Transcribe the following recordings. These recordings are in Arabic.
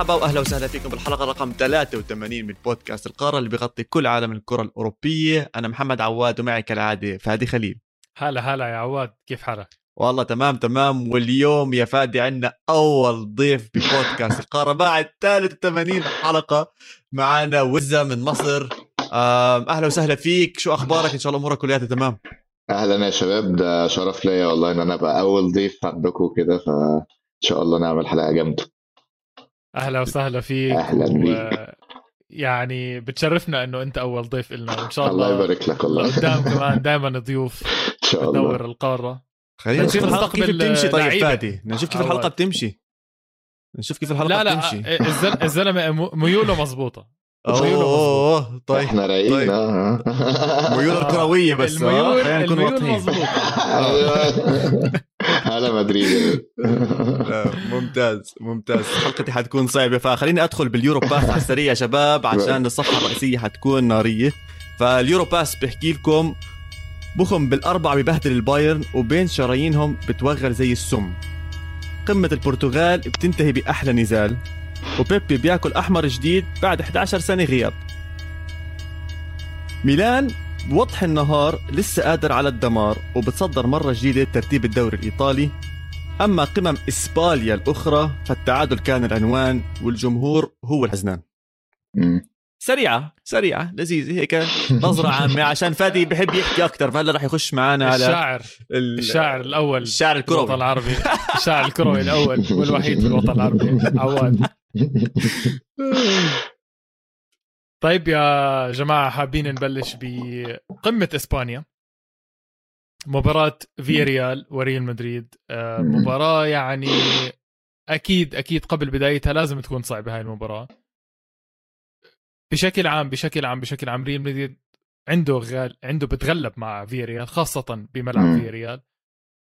مرحبا وأهلا وسهلا فيكم بالحلقة. رقم 83 من بودكاست القارة اللي بيغطي كل عالم الكرة الأوروبية. أنا محمد عواد ومعي كالعادة فادي خليل. هلا هلا يا عواد كيف حالك؟ والله تمام تمام. واليوم يا فادي عندنا أول ضيف ببودكاست القارة بعد 83 حلقة معنا وزة من مصر. أهلا وسهلا فيك. شو أخبارك؟ إن شاء الله أمورك كلها تمام. أهلا يا شباب. ده شرف ليا والله إن أنا أبقى أول ضيف عندكم كده فإن شاء الله نعمل حلقة جامدة. أهلا وسهلا فيك أهلا و... بيك. يعني بتشرفنا إنه أنت أول ضيف لنا وإن شاء الله الله يبارك لك والله. قدام كمان دائما ضيوف إن شاء الله. تدور القارة. خلينا نشوف الحلقة كيف بتمشي طيب فادي؟ نشوف كيف الحلقة بتمشي. نشوف كيف الحلقة لا لا بتمشي. الزلمة ميوله مضبوطه أوه طيب إحنا رايقين طيب. ميول الكروية بس الميول خلينا نكون واضحين. هلا مدريد. ممتاز ممتاز. حلقتي حتكون صعبة فخليني أدخل بال Euro Pass على السريع يا شباب عشان الصفحة الرئيسية حتكون نارية. فال Euro Pass بحكي لكم بخم بالأربعة ببهدل البايرن وبين شرايينهم بتوغل زي السم. قمة البرتغال بتنتهي بأحلى نزال. وبيبي بياكل أحمر جديد بعد 11 سنة غياب. ميلان بوضح النهار لسه قادر على الدمار وبتصدر مرة جديدة ترتيب الدوري الإيطالي. أما قمم إسباليا الأخرى فالتعادل كان العنوان والجمهور هو الحزنان. سريعة سريعة لذيذة هيك نظرة عامة عشان فادي بحب يحكي أكثر فهلا رح يخش معنا على الشاعر ال... الشاعر الأول الشاعر الكروي. الوطن العربي. الشاعر الكروي الأول والوحيد في الوطن العربي عواد. طيب يا جماعة حابين نبلش بقمة إسبانيا. مباراة فيريال وريال مدريد. آه، مباراة يعني أكيد أكيد قبل بدايتها لازم تكون صعبة هاي المباراة. بشكل عام بشكل عام بشكل عام ريال مدريد عنده غال عنده بتغلب مع فيريال خاصة بملعب فيريال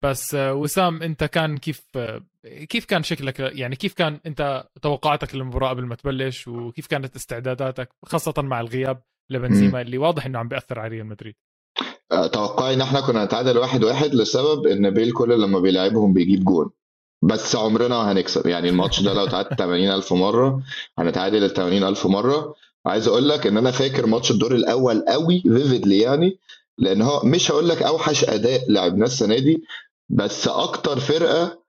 بس آه، وسام انت كان كيف آه، كيف كان شكلك؟ يعني كيف كان انت توقعاتك للمباراة قبل ما تبلش؟ وكيف كانت استعداداتك خاصة مع الغياب لبنزيما اللي واضح إنه عم بيأثر على ريال مدريد؟ آه، توقعي ان إحنا كنا نتعادل واحد واحد لسبب إن بيل كل لما بيلعبهم بيجيب جون. بس عمرنا هنكسب. يعني الماتش ده لو تعادل 80000 مرة هنتعادل ال 80000 مرة. عايز أقول لك إن أنا فاكر ماتش الدور الأول قوي vividly يعني لأن هو مش هقول لك أوحش أداء لعبناه السنة دي بس أكتر فرقة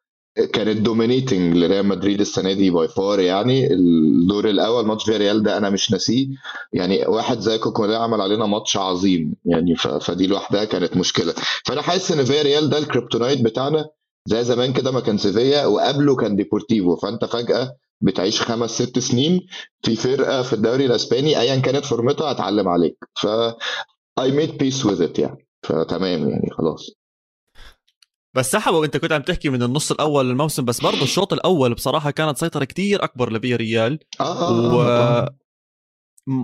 كانت dominating لريال مدريد السنة دي by far يعني. الدور الأول ماتش ريال ده أنا مش ناسيه. يعني واحد زي كوكلين عمل علينا ماتش عظيم. يعني فدي لوحدها كانت مشكلة. فأنا حاسس إن ريال ده ال kryptonite بتاعنا زي زمان كده ما كان سيفيا وقبله كان ديبورتيفو. فأنت فجأة بتعيش خمس ست سنين في فرقة في الدوري الأسباني ايا كانت فورمتها هتعلم عليك. ف I made peace with it يعني. فتمام يعني خلاص. بس سحبوا. انت كنت عم تحكي من النص الأول للموسم بس برضه الشوط الأول بصراحة كانت سيطرة كتير أكبر لفيا ريال. آه و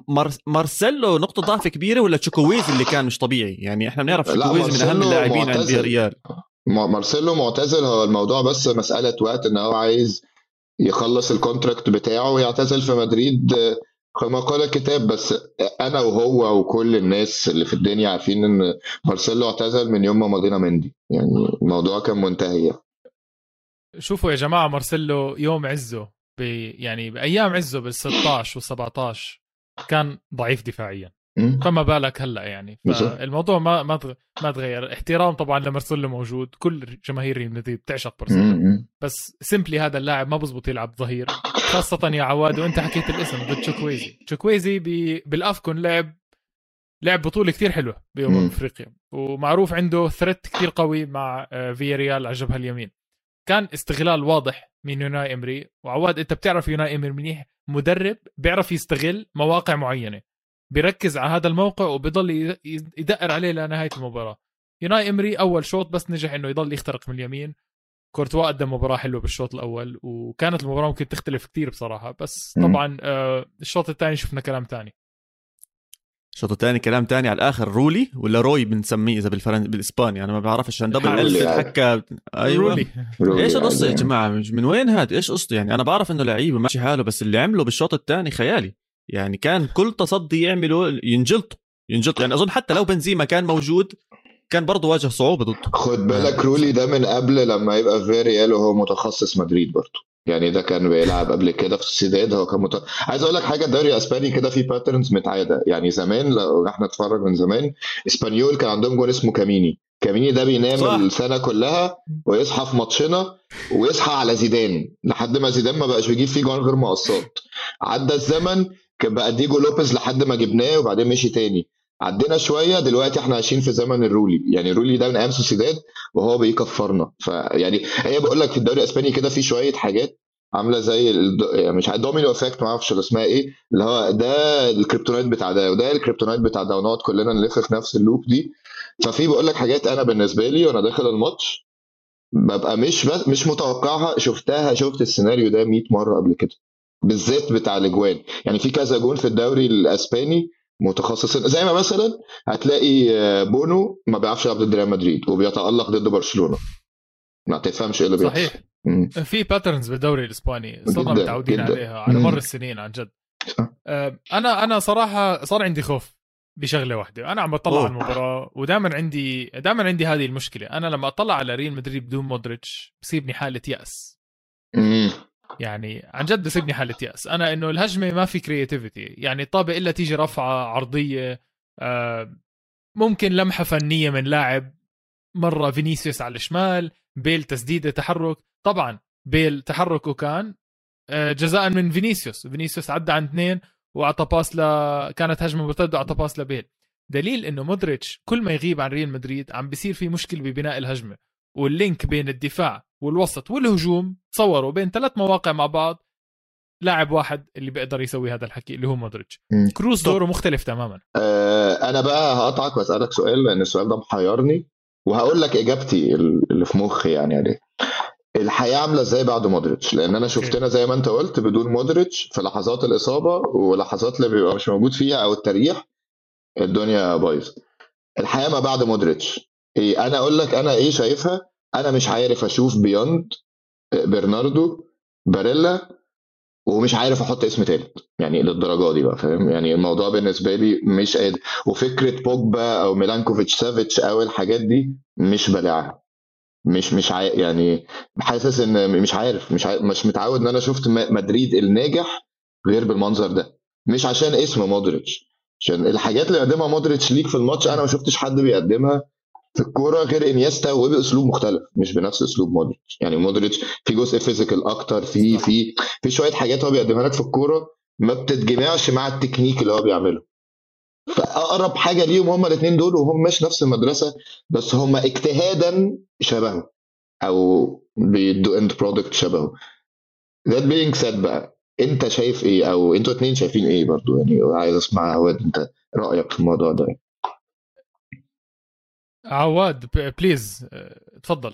مار... مارسيلو نقطة ضعف كبيرة ولا تشوكويز اللي كان مش طبيعي؟ يعني إحنا بنعرف تشوكويز من أهم اللاعبين عند فيا ريال. مارسيلو معتزل. هو الموضوع بس مسألة وقت إن هو عايز يخلص ال contract بتاعه ويعتزل في مدريد. كما قال الكتاب بس أنا وهو وكل الناس اللي في الدنيا عارفين إن مارسيلو اعتزل من يوم ما مضينا مندي. يعني الموضوع كان منتهي. شوفوا يا جماعة مارسيلو يوم عزه بي يعني بأيام عزه بال 16 وال 17 كان ضعيف دفاعيا. فما بالك هلا يعني. فالموضوع ما ما ما تغير. احترام طبعا لمارسيلو موجود. كل جماهير ريال مدريد بتعشق مارسيلو بس simply هذا اللاعب ما بزبط يلعب ظهير. خاصة يا عواد وأنت حكيت الاسم ضد تشوكويزي. تشوكويزي بال AFCON لعب لعب بطولة كثير حلوة بأمم أفريقيا. ومعروف عنده threat كثير قوي مع آه، فيا ريال على الجبهة اليمين. كان استغلال واضح من يوناي إمري. وعواد أنت بتعرف يوناي إمري منيح؟ مدرب بيعرف يستغل مواقع معينة. بيركز على هذا الموقع وبيضل يدقر عليه لنهاية المباراة. يوناي إمري أول شوط بس نجح إنه يضل يخترق من اليمين. كورتوا قدم مباراة حلوة بالشوط الأول وكانت المباراة ممكن تختلف كثير بصراحة بس طبعا آه الشوط الثاني شفنا كلام ثاني الشوط الثاني كلام تاني على الآخر رولي ولا روي بنسميه إذا بالفرن بالإسباني أنا ما بعرفش عشان double L تتحكى أيوه. رولي. إيش القصة يا جماعة؟ من وين هاد؟ إيش قصته يعني؟ أنا بعرف إنه لعيب ماشي حاله بس اللي عمله بالشوط الثاني خيالي. يعني كان كل تصدي يعمله ينجلط ينجلط يعني أظن حتى لو بنزيما كان موجود كان برضه واجه صعوبة ضده. خد بالك رولي ده من قبل لما يبقى فيريال وهو متخصص مدريد برضه. يعني ده كان بيلعب قبل كده في السوسيداد هو كان مت... عايز أقول لك حاجة الدوري الأسباني كده في patterns متعادة. يعني زمان لو إحنا نتفرج من زمان إسبانيول كان عندهم جون اسمه كاميني. كاميني ده بينام صح. السنة كلها ويصحى في ماتشنا ويصحى على زيدان. لحد ما زيدان ما بقاش بيجيب فيه جوان غير مقصات. عدى الزمن بقى دييجو لوبيز لحد ما جبناه وبعدين مشي تاني. عدينا شوية دلوقتي إحنا عايشين في زمن الرولي. يعني الرولي ده من أيام سوسيداد وهو بيكفرنا. فيعني هي بقول لك في الدوري الإسباني كده في شوية حاجات عاملة زي الد... يعني مش domino effect ما أعرفش اسمها إيه اللي هو ده ال kryptonite بتاع ده وده ال kryptonite بتاع ده ونقعد كلنا نلف في نفس ال loop دي. ففي بقول لك حاجات أنا بالنسبة لي وأنا داخل الماتش ببقى مش مش متوقعها شفتها شفت السيناريو ده 100 مرة قبل كده. بالذات بتاع الأجوان. يعني في كذا جون في الدوري الأسباني متخصصين. زي ما مثلا هتلاقي بونو ما بيعرفش يلعب ضد ريال مدريد وبيتألق ضد برشلونة. ما تفهمش إيه اللي بيحصل. صحيح. في patterns بالدوري الإسباني صرنا متعودين عليها على مر السنين عن جد. أنا أنا صراحة صار عندي خوف بشغلة واحدة. أنا عم بطلع على المباراة ودائما عندي دائما عندي هذه المشكلة. أنا لما أطلع على ريال مدريد بدون مودريتش بصيبني حاله ياس يعني عن جد بصيبني حالة يأس. أنا إنه الهجمة ما في creativity يعني طابق إلا تيجي رفعة عرضية ممكن لمحة فنية من لاعب مرة فينيسيوس على الشمال بيل تسديدة تحرك. طبعا بيل تحركه كان آه، جزاء من فينيسيوس. فينيسيوس عدى عن اثنين وأعطى pass ل كانت هجمة مرتدة وأعطى pass لبيل. دليل إنه مودريتش كل ما يغيب عن ريال مدريد عم بيصير في مشكلة ببناء الهجمة وال link بين الدفاع والوسط والهجوم تصوروا بين ثلاث مواقع مع بعض لاعب واحد اللي بيقدر يسوي هذا الحكي اللي هو مودريتش. كروز دوره مختلف تماما. آه أنا بقى هقطعك وأسألك سؤال لأن السؤال ده محيرني وهقول لك إجابتي اللي في مخي يعني عليه الحياة عاملة إزاي بعد مودريتش؟ لأن أنا شفتنا زي ما أنت قلت بدون مودريتش في لحظات الإصابة ولحظات اللي بيبقى مش موجود فيها أو التريح الدنيا بايظة. الحياة ما بعد مودريتش. إيه أنا أقول لك أنا إيه شايفها؟ أنا مش عارف أشوف beyond برناردو باريلا ومش عارف أحط اسم تالت يعني للدرجة دي بقى فاهم؟ يعني الموضوع بالنسبة لي مش قادر. وفكرة بوجبا أو ميلانكوفيتش سافيتش أو الحاجات دي مش بلعها مش مش عا... يعني حاسس إن مش عارف مش عارف مش متعود إن أنا شفت مدريد الناجح غير بالمنظر ده. مش عشان اسم مودريتش عشان الحاجات اللي قدمها مودريتش ليك في الماتش أنا ما شفتش حد بيقدمها. في الكورة غير إنيستا وباسلوب مختلف مش بنفس أسلوب مودريتش. يعني مودريتش في جزء physical أكتر في في في شوية حاجات هو بيقدمها لك في الكورة ما بتتجمعش مع التكنيك اللي هو بيعمله. فأقرب حاجة ليهم هم الاثنين دول وهم مش نفس المدرسة بس هم اجتهادا شبهه أو بيدوا end product شبهه that being said بقى أنت شايف إيه؟ أو أنتوا اثنين شايفين إيه برضو؟ يعني عايز أسمع هو أنت رأيك في الموضوع ده. عواد please تفضل.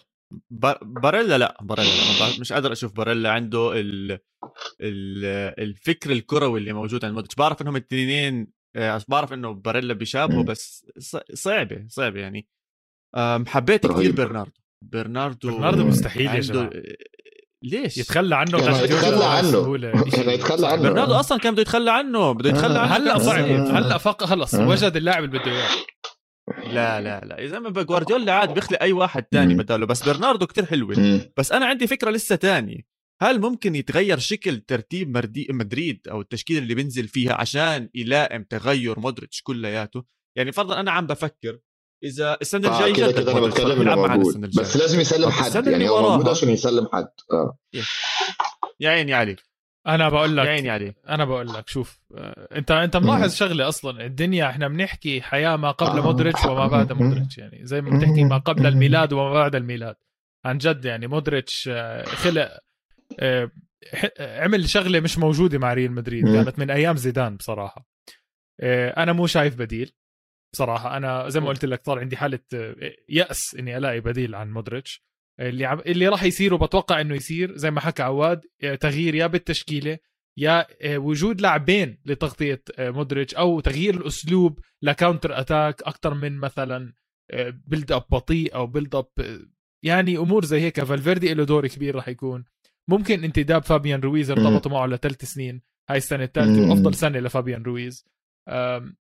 باريلا لا باريلا لا مش قادر أشوف باريلا عنده ال ال الفكر الكروي اللي موجود عند مودريتش بعرف إنهم الاثنين آه، بعرف إنه باريلا بيشابهه بس صعبة صعبة يعني. حبيت كثير برناردو. برناردو برناردو مستحيل يا جماعة. ليش؟ يتخلى عنه كان يتخلى عنه. كان يتخلى عنه. برناردو أصلا كان بده يتخلى عنه بده يتخلى عنه هلأ صعب هلأ فق خلص وجد اللاعب اللي بده إياه. لا لا لا. اذا ما جوارديولا عاد بيخلق أي واحد تاني بداله بس برناردو كتير حلوة بس أنا عندي فكرة لسه تانية هل ممكن يتغير شكل ترتيب مدريد أو التشكيله اللي بينزل فيها عشان يلائم تغير مودريتش كلياته؟ يعني فرضا أنا عم بفكر إذا السنة الجاية كده كده أنا بتكلم انه موجود. بس لازم يسلم حد. يعني هو موجود عشان يسلم حد. آه. يا عيني عليك. أنا بقول لك. يا عيني عليك أنا بقول لك شوف آه، انت أنت ملاحظ شغلة أصلا. الدنيا إحنا بنحكي حياة ما قبل آه. مودريتش وما بعد مودريتش يعني زي ما بتحكي ما قبل الميلاد وما بعد الميلاد. عن جد يعني مودريتش خلق عمل شغلة مش موجودة مع ريال مدريد كانت من أيام زيدان بصراحة. آه، أنا مو شايف بديل بصراحة. أنا زي ما قلت لك صار عندي حالة آه، يأس إني ألاقي بديل عن مودريتش. اللي عم... اللي راح يصير وبتوقع إنه يصير زي ما حكى عواد آه، تغيير يا بالتشكيلة يا وجود لاعبين لتغطية مودريتش أو تغيير الأسلوب ل counter attack أكثر من مثلا build up بطيء أو build up يعني أمور زي هيك. فالفيردي له دور كبير راح يكون. ممكن انتداب فابيان رويز ارتبطوا معه لثلاث سنين. هاي السنة الثالثة وأفضل سنة لفابيان رويز.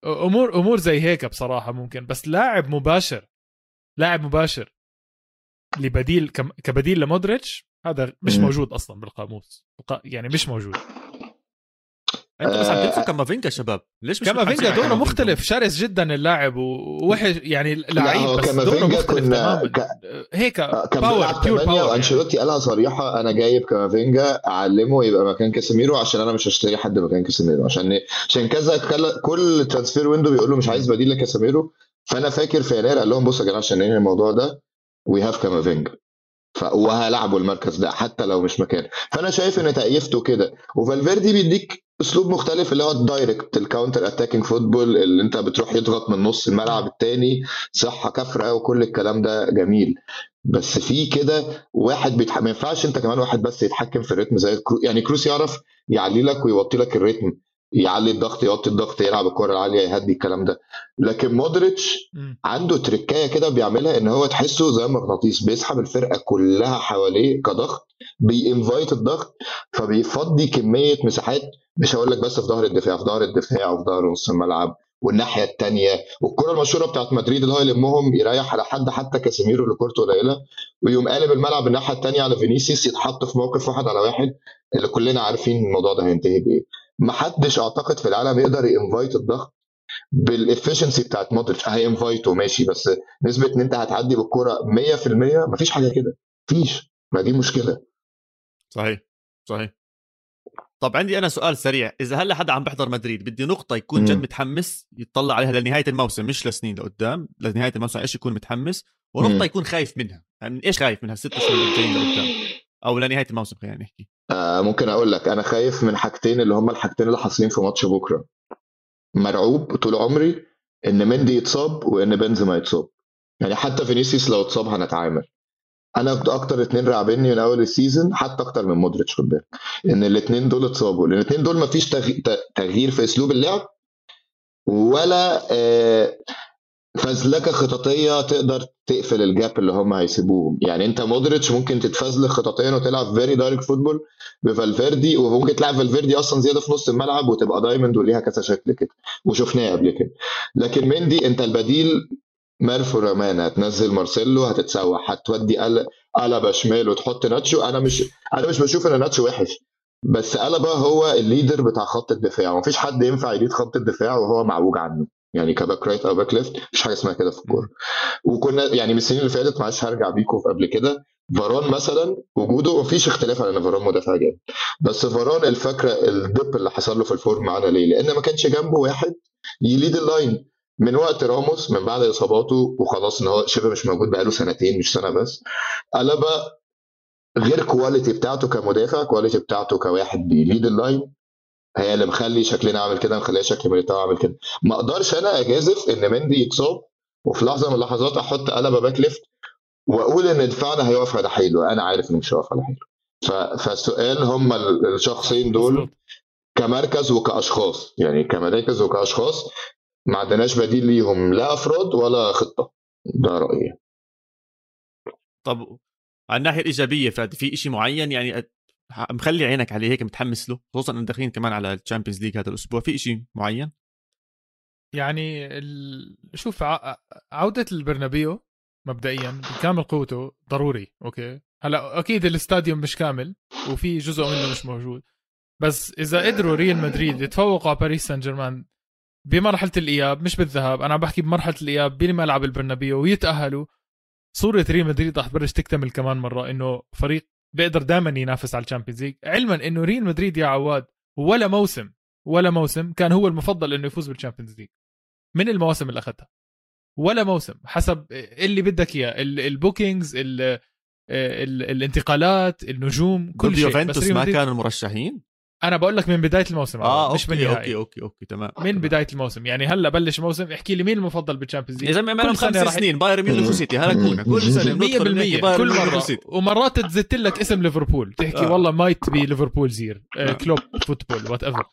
أمور أمور زي هيك بصراحة ممكن. بس لاعب مباشر لاعب مباشر لبديل كبديل لمودريتش هذا مش موجود أصلا بالقاموس. يعني مش موجود. أنتوا بس عم تنسوا آه، كامافينجا شباب. ليش مش كامافينجا دوره مختلف. شرس جدا اللاعب ووحش يعني لعيب بس دوره مختلف تماما. ك... هيك power pure باور وأنشيلوتي قالها صريحة أنا جايب كامافينجا أعلمه يبقى مكان كاسيميرو عشان أنا مش هشتري حد مكان كاسيميرو. عشان عشان كذا كل transfer window بيقول له مش عايز بديل لكاسيميرو. فأنا فاكر في يناير قال لهم بصوا يا جماعة عشان ننهي الموضوع ده we have كامافينجا وهلعبه المركز ده حتى لو مش مكان. فأنا شايف إن تأيفته كده. وفالفيردي بيديك أسلوب مختلف اللي هو ال direct ال counter attacking football اللي أنت بتروح يضغط من نص الملعب الثاني صحة كفره وكل الكلام ده جميل. بس في كده واحد بيتح... ما ينفعش أنت كمان واحد بس يتحكم في الريتم زي. يعني كروس يعرف يعلي لك ويوطي لك الريتم. يعلي الضغط يوطي الضغط يلعب الكرة العالية يهدي الكلام ده. لكن مودريتش عنده تركايه كده بيعملها إن هو تحسه زي مغناطيس بيسحب الفرقة كلها حواليه كضغط بينفايت الضغط فبيفضي كمية مساحات. مش هقول لك بس في ظهر الدفاع في ظهر الدفاع وفي ظهر نص الملعب والناحية الثانية والكرة المشهورة بتاعت مدريد اللي هو يلمهم يريح على حد حتى كاسيميرو اللي كورته قليلة ويقوم قالب الملعب الناحية الثانية على فينيسيوس يتحط في موقف واحد على واحد اللي كلنا عارفين الموضوع ده هينتهي بإيه. ما حدش أعتقد في العالم يقدر ي invite الضغط بال efficiency بتاعت مودريتش هي invite ه ماشي بس نسبة إن أنت هتعدي بالكورة 100% مفيش حاجة كده. مفيش. ما دي مشكلة. صحيح. صحيح. طب عندي أنا سؤال سريع. إذا هلا حدا عم بيحضر مدريد بدي نقطة يكون جد متحمس يطلع عليها لنهاية الموسم مش لسنين لقدام لنهاية الموسم إيش يكون متحمس؟ ونقطة يكون خايف منها. يعني إيش خايف منها؟ ست اشهر الجايين لقدام. أو لنهايه الموسم خلينا نحكي. آه ممكن أقول لك أنا خايف من حاجتين اللي هم الحاجتين اللي حاصلين في ماتش بكرة. مرعوب طول عمري إن مندي يتصاب وإن بنزيما يتصاب. يعني حتى فينيسيوس لو اتصاب هنتعامل. أنا أكتر اتنين راعبيني من أول ال season حتى أكتر من مودريتش خد بالك. إن الاتنين دول اتصابوا لأن الاتنين دول مفيش تغيير في أسلوب اللعب ولا آه، فزلكة خططية تقدر تقفل ال gap اللي هم هيسيبوهم. يعني انت مودريتش ممكن تتفزلك خططيا وتلعب very direct football بفالفيردي وممكن تلعب فالفيردي أصلا زيادة في نص الملعب وتبقى diamond وليها كذا شكل كده. وشفناه قبل كده. لكن مندي انت البديل ميرفو رامان هتنزل مارسيلو هتتسوح هتودي ألابا شمال وتحط ناتشو. أنا مش أنا مش بشوف إن ناتشو وحش بس ألابا هو ال leader بتاع خط الدفاع. ومفيش حد ينفع ي lead خط الدفاع وهو معوج عنه. يعني ك back right أو back left مفيش حاجة اسمها كده في الكورة. وكنا يعني من السنين اللي فاتت معلش هرجع بيكو قبل كده فاران مثلا وجوده مفيش اختلاف على إن فاران مدافع جامد. بس فاران الفكرة ال dip اللي حصل له في ال form معانا ليه؟ لأن ما كانش جنبه واحد ي lead ال line. من وقت راموس من بعد إصاباته وخلاص إن هو شبه مش موجود بقاله سنتين مش سنة بس. ألابا غير quality بتاعته كمدافع quality بتاعته كواحد بي lead ال line. هي اللي مخلي شكلنا عامل كده مخليه شكل ميليتاو عامل كده. ما أقدرش أنا أجازف إن مندي يتصاب وفي لحظة من اللحظات أحط ألابا back left وأقول إن دفاعنا هيقف على حيله. أنا عارف إنه مش هيقف على حيله. فالسؤال هم الشخصين دول كمركز وكأشخاص. يعني كمراكز وكأشخاص ما عندناش بديل ليهم. لا أفراد ولا خطة. ده رأيي. طب على الناحية الإيجابية فادي في شيء معين يعني مخلي عينك عليه هيك متحمس له خصوصا إنه داخلين كمان على ال Champions League هذا الأسبوع في شيء معين؟ يعني ال... شوف ع... عودة البرنابيو مبدئيا بكامل قوته ضروري أوكي؟ هلأ أكيد الاستاديوم مش كامل وفي جزء منه مش موجود. بس إذا قدروا ريال مدريد يتفوقوا على باريس سان جيرمان بمرحلة الإياب مش بالذهاب أنا عم بحكي بمرحلة الإياب بملعب البرنابيو ويتأهلوا صورة ريال مدريد رح تبلش تكتمل كمان مرة إنه فريق بيقدر دائما ينافس على ال Champions League. علما إنه ريال مدريد يا عواد ولا موسم ولا موسم كان هو المفضل إنه يفوز بال Champions League. من المواسم اللي أخذتها؟ ولا موسم حسب اللي بدك إياه ال bookings الانتقالات النجوم كل شيء. يوفنتوس ما كانوا مرشحين أنا بقول لك من بداية الموسم آه مش من أوكي أوكي أوكي تمام. من بداية الموسم. يعني هلأ بلش موسم احكي لي مين المفضل بال Champions League؟ يا زلمة كل خمس سنين. بايرن ميونخ وسيتي. هلكونا كل سنة. 100% كل مرة. ومرات تزت لك اسم ليفربول. تحكي آه. والله might be ليفربول there. آه. كلوب football whatever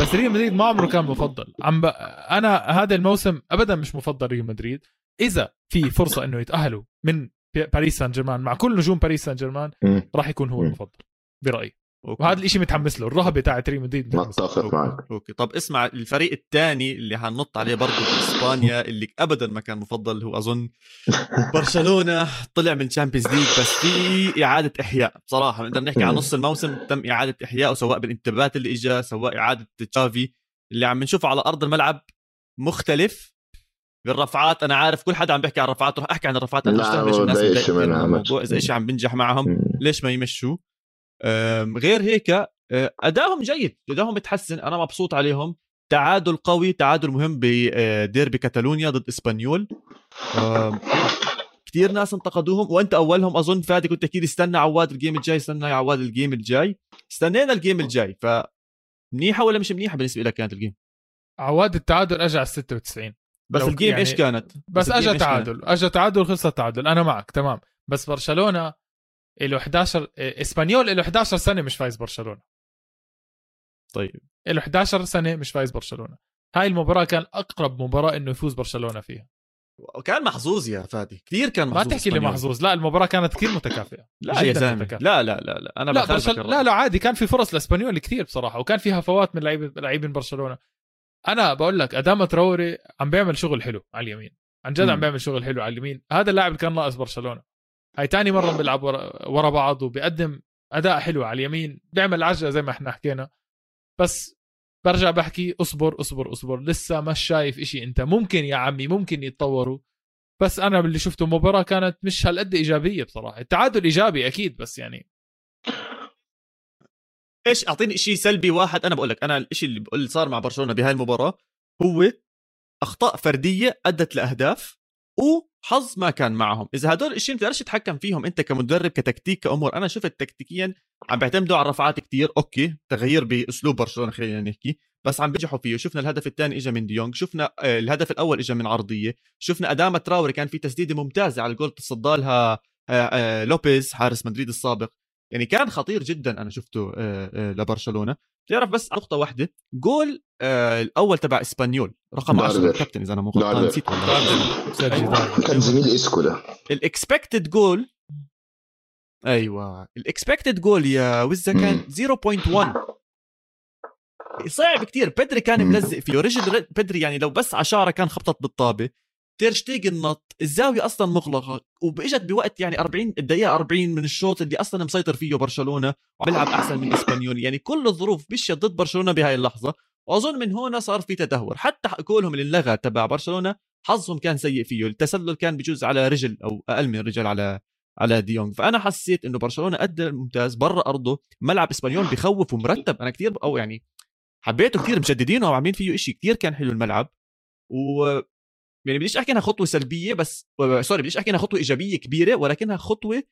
بس ريال مدريد ما عمره كان مفضل. عم ب... أنا هذا الموسم ابدا مش مفضل ريال مدريد. إذا في فرصة إنه يتأهلوا من باريس سان جيرمان مع كل نجوم باريس سان جيرمان راح يكون هو المفضل. برأيي. أوكي. وهذا الشيء متحمس له الرهبة تاعت ريال مدريد. متفق معك. أوكي. طب اسمع الفريق الثاني اللي حنط عليه برضه في إسبانيا اللي ابدا ما كان مفضل هو أظن برشلونة. طلع من ال Champions League بس في إعادة إحياء. بصراحة نقدر نحكي عن نص الموسم تم إعادة احيائه سواء بالانتدابات اللي اجى سواء إعادة تشافي. اللي عم نشوفه على أرض الملعب مختلف بالرفعات أنا عارف كل حدا عم بيحكي عن الرفعات رح أحكي عن الرفعات أنا ليش الناس الموضوع إذا شيء عم بنجح معهم ليش ما يمشوا؟ غير هيك آه، ادائهم جيد ادائهم بتحسن أنا مبسوط عليهم. تعادل قوي تعادل مهم بديربي كاتالونيا ضد إسبانيول. كثير ناس انتقدوهم وأنت أولهم أظن فادي كنت لي استنى عواد ال game الجاي استنى عواد ال game الجاي. استنينا ال game الجاي ف منيحة ولا مش منيحة بالنسبة لك كانت ال game؟ عواد التعادل اجى على 96 بس ال game يعني إيش كانت؟ بس, بس اجى تعادل اجى تعادل خلصت تعادل أنا معك تمام. بس برشلونة له 11 إسبانيول له 11 سنة مش فايز برشلونة. طيب. له 11 سنة مش فايز برشلونة. هاي المباراة كان أقرب مباراة إنه يفوز برشلونة فيها. وكان محظوظ يا فادي كثير كان محظوظ ما تحكي لي محظوظ. لا المباراة كانت كثير متكافئة. لا يا زلمة. لا لا لا لا. أنا لا, برشل... لا لا عادي كان في فرص لإسبانيول كثير بصراحة وكان فيها فوات من لعيبه لاعبين برشلونة. أنا بقول لك أدام تراوري عم بيعمل شغل حلو على اليمين. عن جد عم بيعمل شغل حلو على اليمين. هذا اللاعب اللي كان ناقص برشلونة. هاي تاني مرة بيلعب ورا, بعض وبيقدم أداء حلو على اليمين بيعمل عجلة زي ما إحنا حكينا. بس برجع بحكي اصبر اصبر اصبر لسه مش شايف إشي أنت. ممكن يا عمي ممكن يتطوروا. بس أنا باللي شفته مباراة كانت مش هالقد إيجابية بصراحة. التعادل إيجابي أكيد بس يعني. إيش؟ أعطيني شيء سلبي واحد. أنا بقول لك أنا الشيء اللي بقول صار مع برشلونة بهاي المباراة هو أخطاء فردية أدت لأهداف وحظ ما كان معهم. إذا هدول الشيء بتقدرش تتحكم فيهم أنت كمدرب كتكتيك كأمور. أنا شفت تكتيكيا عم بيعتمدوا على الرفعات كتير. أوكي تغيير بأسلوب برشلونة خلينا نحكي بس عم بينجحوا فيه. شفنا الهدف الثاني اجى من دي يونج شفنا آه، الهدف الأول اجى من عرضية شفنا أداما تراوري كان في تسديدة ممتازة على الجول تصدى لها آه، آه، لوبيز حارس مدريد السابق. يعني كان خطير جدا أنا شفته لبرشلونة. تعرف بس نقطة واحدة جول الأول تبع إسبانيول رقم 10 الكابتن إذا أنا مو غلطان نسيت كان زميل إسكو ده ال expected goal أيوه ال expected goal يا وزا كان 0.1 صعب كتير. بدري كان ملزق فيه. رجل بدري يعني لو بس عشارة كان خبطت بالطابة. تير شتيجن نط الزاوية أصلا مغلقة واجت بوقت يعني 40 الدقيقة 40 من الشوط اللي أصلا مسيطر فيه برشلونة وبيلعب أحسن من إسبانيول. يعني كل الظروف مشيت ضد برشلونة بهاي اللحظة وأظن من هنا صار في تدهور. حتى جولهم اللي انلغى تبع برشلونة حظهم كان سيء فيه. التسلل كان بجوز على رجل أو أقل من رجل على على دي يونج فأنا حسيت إنه برشلونة أدى ممتاز برا أرضه. ملعب إسبانيول بخوف ومرتب. أنا كثير أو يعني حبيته كثير مجددينه وعاملين فيه شيء كثير كان حلو الملعب. و يعني بديش أحكي إنها خطوة سلبية بس sorry بديش أحكي إنها خطوة إيجابية كبيرة ولكنها خطوة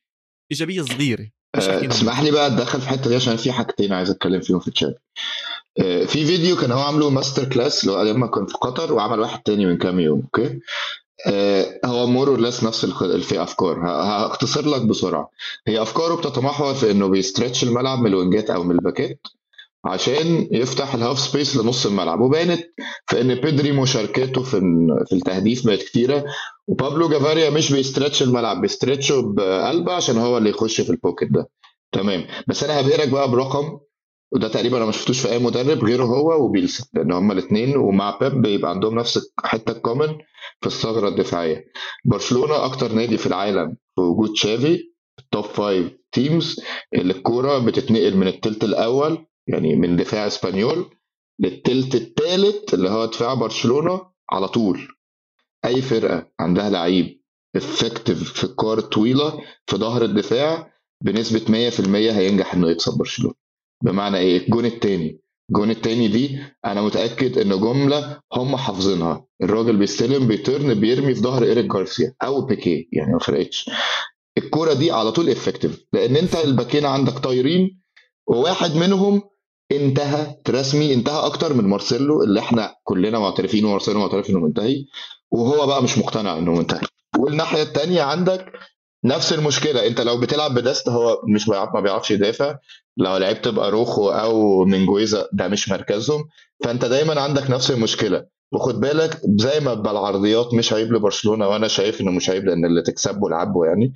إيجابية صغيرة. أه اسمح لي بقى أتدخل في الحته دي عشان في حاجتين عايز أتكلم فيهم في تشافي. أه في فيديو كان هو عامله master class لو لما كان في قطر وعمل واحد تاني من كام يوم okay؟ هو more less نفس في أفكار. هختصر لك بسرعة. هي أفكاره بتتمحور في إنه بي stretch الملعب من الوينجات أو من الباكات. عشان يفتح ال half space لنص الملعب. وبانت في إن بيدري مشاركاته في في التهديف بقت كتيرة. وبابلو جافاريا مش بي stretch الملعب بي stretch ه بقلبه عشان هو اللي يخش في ال pocket ده. تمام. بس أنا هبهرك بقى برقم وده تقريبا أنا ما شفتوش في أي مدرب غيره هو وبيلسا لأن هما الاثنين ومع بيب بيبقى عندهم نفس الحته ال common في الثغرة الدفاعية. برشلونة أكتر نادي في العالم في وجود تشافي ال top five teams اللي الكورة بتتنقل من الثلث الأول يعني من دفاع اسبانيول للتلت الثالث اللي هو دفاع برشلونة على طول. أي فرقة عندها لعيب effective في الكور الطويلة في ظهر الدفاع بنسبة 100% هينجح إنه يكسب برشلونة. بمعنى إيه؟ الجون الثاني الجون الثاني دي أنا متأكد ان جملة هم حافظينها. الراجل بيستلم بي turn بيرمي في ظهر إيريك جارسيا أو بيكي يعني ما فرقتش. الكورة دي على طول effective لأن أنت الباكين عندك طايرين وواحد منهم انتهى رسمي انتهى أكتر من مارسيلو اللي إحنا كلنا معترفين ومارسيلو معترف انه منتهي وهو بقى مش مقتنع انه منتهي. والناحية الثانية عندك نفس المشكلة انت لو بتلعب بدست هو مش ما بيعرفش يدافع لو لعبت بأراوخو أو منجويزا ده مش مركزهم فانت دايما عندك نفس المشكلة. وخد بالك زي ما بالعرضيات مش عيب لبرشلونة وأنا شايف انه مش عيب لأن اللي تكسبه لعبه يعني.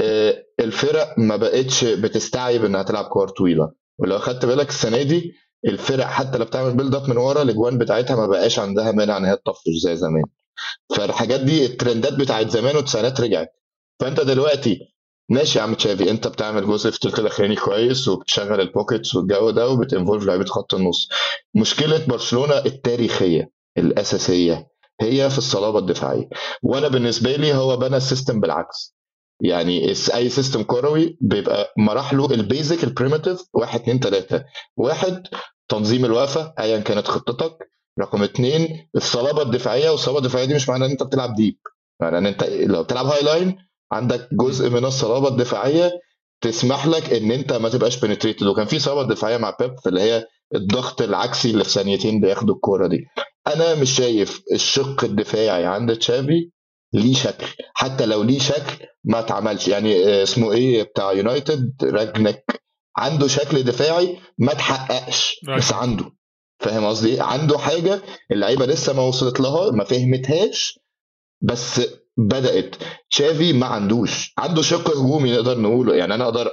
آه، الفرق ما بقتش بتستعيب انها تلعب كور طويلة. ولو اخدت بالك السنة دي الفرق حتى لو بتعمل build up من ورا الأجوان بتاعتها ما بقاش عندها مانع إن هي تطفش زي زمان. فالحاجات دي الترندات بتاعت زمان والتسعينات رجعت. فأنت دلوقتي ماشي يا عم تشافي أنت بتعمل جزء في الثلث الاخراني كويس وبتشغل ال pockets والجو ده وبت involve لعيبة خط النص. مشكلة برشلونة التاريخية الأساسية هي في الصلابة الدفاعية. وأنا بالنسبة لي هو بنى ال system بالعكس. يعني اي system كروي بيبقى مراحله ال basic ال primitive واحد اتنين تلاتة. واحد تنظيم الوقفة ايا كانت خطتك. رقم اثنين الصلابة الدفاعية والصلابة الدفاعية دي مش معناها إن أنت بتلعب deep معناها إن أنت لو بتلعب high line عندك جزء من الصلابة الدفاعية تسمح لك إن أنت ما تبقاش penetrated وكان في صلابة دفاعية مع بيب اللي هي الضغط العكسي اللي في ثانيتين بياخدوا الكورة دي. أنا مش شايف الشق الدفاعي عند تشافي ليه شكل. حتى لو ليه شكل ما اتعملش. يعني اسمه إيه بتاع يونايتد راجنك عنده شكل دفاعي ما اتحققش. بس عنده. فاهم قصدي عنده حاجة اللعيبة لسه ما وصلت لها ما فهمتهاش بس بدأت. تشافي ما عندوش. عنده شق هجومي نقدر نقوله. يعني أنا أقدر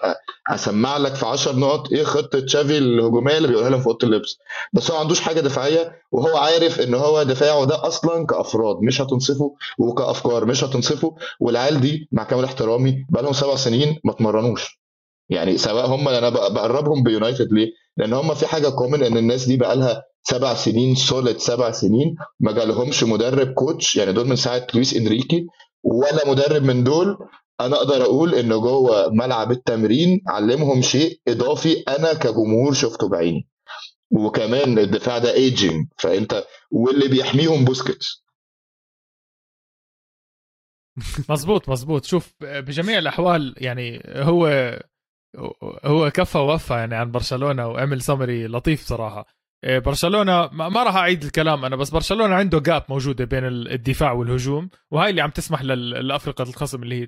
أسمع لك في 10 نقط إيه خطة تشافي الهجومية اللي بيقولها لهم في أوضة اللبس. بس هو ما عندوش حاجة دفاعية وهو عارف إن هو دفاعه ده أصلا كأفراد مش هتنصفه وكأفكار مش هتنصفه. والعيال دي مع كامل احترامي بقى لهم سبع سنين ما اتمرنوش. يعني سواء هم أنا بقربهم بيونايتد ليه؟ لأن هم في حاجة common إن الناس دي بقى لها سبع سنين solid سبع سنين ما جالهمش مدرب coach يعني دول من ساعة لويس إنريكي ولا مدرب من دول أنا أقدر أقول ان جوه ملعب التمرين علمهم شيء إضافي أنا كجمهور شفته بعيني. وكمان الدفاع ده ايجنج فأنت واللي بيحميهم بوسكيتس. مزبوط مزبوط شوف بجميع الأحوال يعني هو هو كفى ووفى يعني عن برشلونة وعمل سمري لطيف صراحة. برشلونة ما راح أعيد الكلام أنا بس برشلونة عنده gap موجودة بين الدفاع والهجوم وهاي اللي عم تسمح لفرقة الخصم اللي هي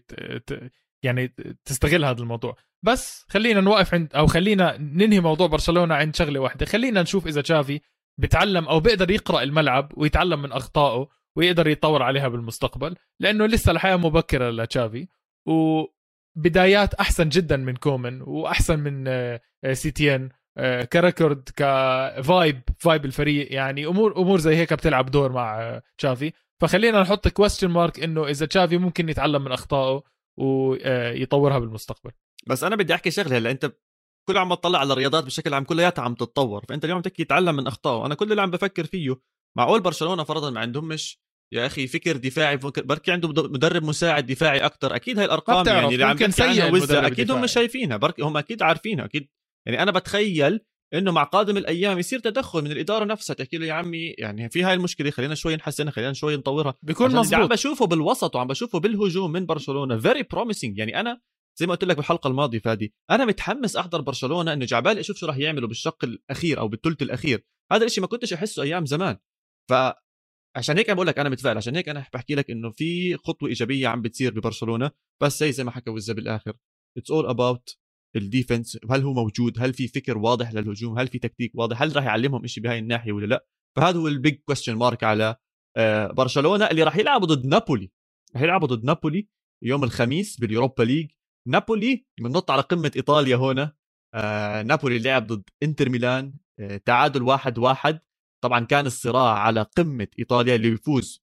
يعني تستغل هذا الموضوع. بس خلينا نوقف عند أو خلينا ننهي موضوع برشلونة عند شغلة واحدة. خلينا نشوف إذا تشافي بتعلم أو بيقدر يقرأ الملعب ويتعلم من أخطائه ويقدر يطور عليها بالمستقبل لأنه لسه الحياة مبكرة لتشافي وبدايات أحسن جدا من كومن وأحسن من آه، سيتيان. آه، ك record ك vibe vibe الفريق يعني أمور أمور زي هيك بتلعب دور مع تشافي. فخلينا نحط question mark إنه إذا تشافي ممكن يتعلم من أخطائه ويطورها بالمستقبل. بس أنا بدي أحكي شغلة هلا أنت كل عم تطلع على الرياضات بشكل عام كلياتها عم تتطور. فأنت اليوم تحكي يتعلم من أخطائه. أنا كل اللي عم بفكر فيه معقول برشلونة فرضا ما عندهمش يا أخي فكر دفاعي بركي عنده مدرب مساعد دفاعي أكثر أكيد هاي الأرقام يعني اللي عم بحكي عنها أكيد هم شايفينها. بركي هم أكيد عارفينها أكيد يعني أنا بتخيل إنه مع قادم الأيام يصير تدخل من الإدارة نفسها تحكي له يا عمي يعني في هاي المشكلة خلينا شوي نحسنها خلينا شوي نطورها. بيكون مظبوط عم بشوفه بالوسط وعم بشوفه بالهجوم من برشلونة very promising يعني أنا زي ما قلت لك بالحلقة الماضية فادي أنا متحمس أحضر برشلونة إنه جعبالي أشوف شو راح يعملوا بالشق الأخير أو بالثلث الأخير. هذا الشيء ما كنتش أحسه أيام زمان. ف عشان هيك أنا بقول لك أنا متفائل عشان هيك أنا بحكي لك إنه في خطوة إيجابية عم بتصير ببرشلونة. بس هي زي ما حكى وزة بالآخر it's all about ال defense هل هو موجود؟ هل في فكر واضح للهجوم؟ هل في تكتيك واضح؟ هل راح يعلمهم شيء بهاي الناحية ولا لا؟ فهذا هو ال big question mark على آه، برشلونة اللي راح يلعبوا ضد نابولي. راح يلعبوا ضد نابولي يوم الخميس باليوروبا ليج. نابولي بننط على قمة إيطاليا هنا آه نابولي لعب ضد إنتر ميلان آه تعادل واحد واحد. طبعا كان الصراع على قمة إيطاليا اللي بيفوز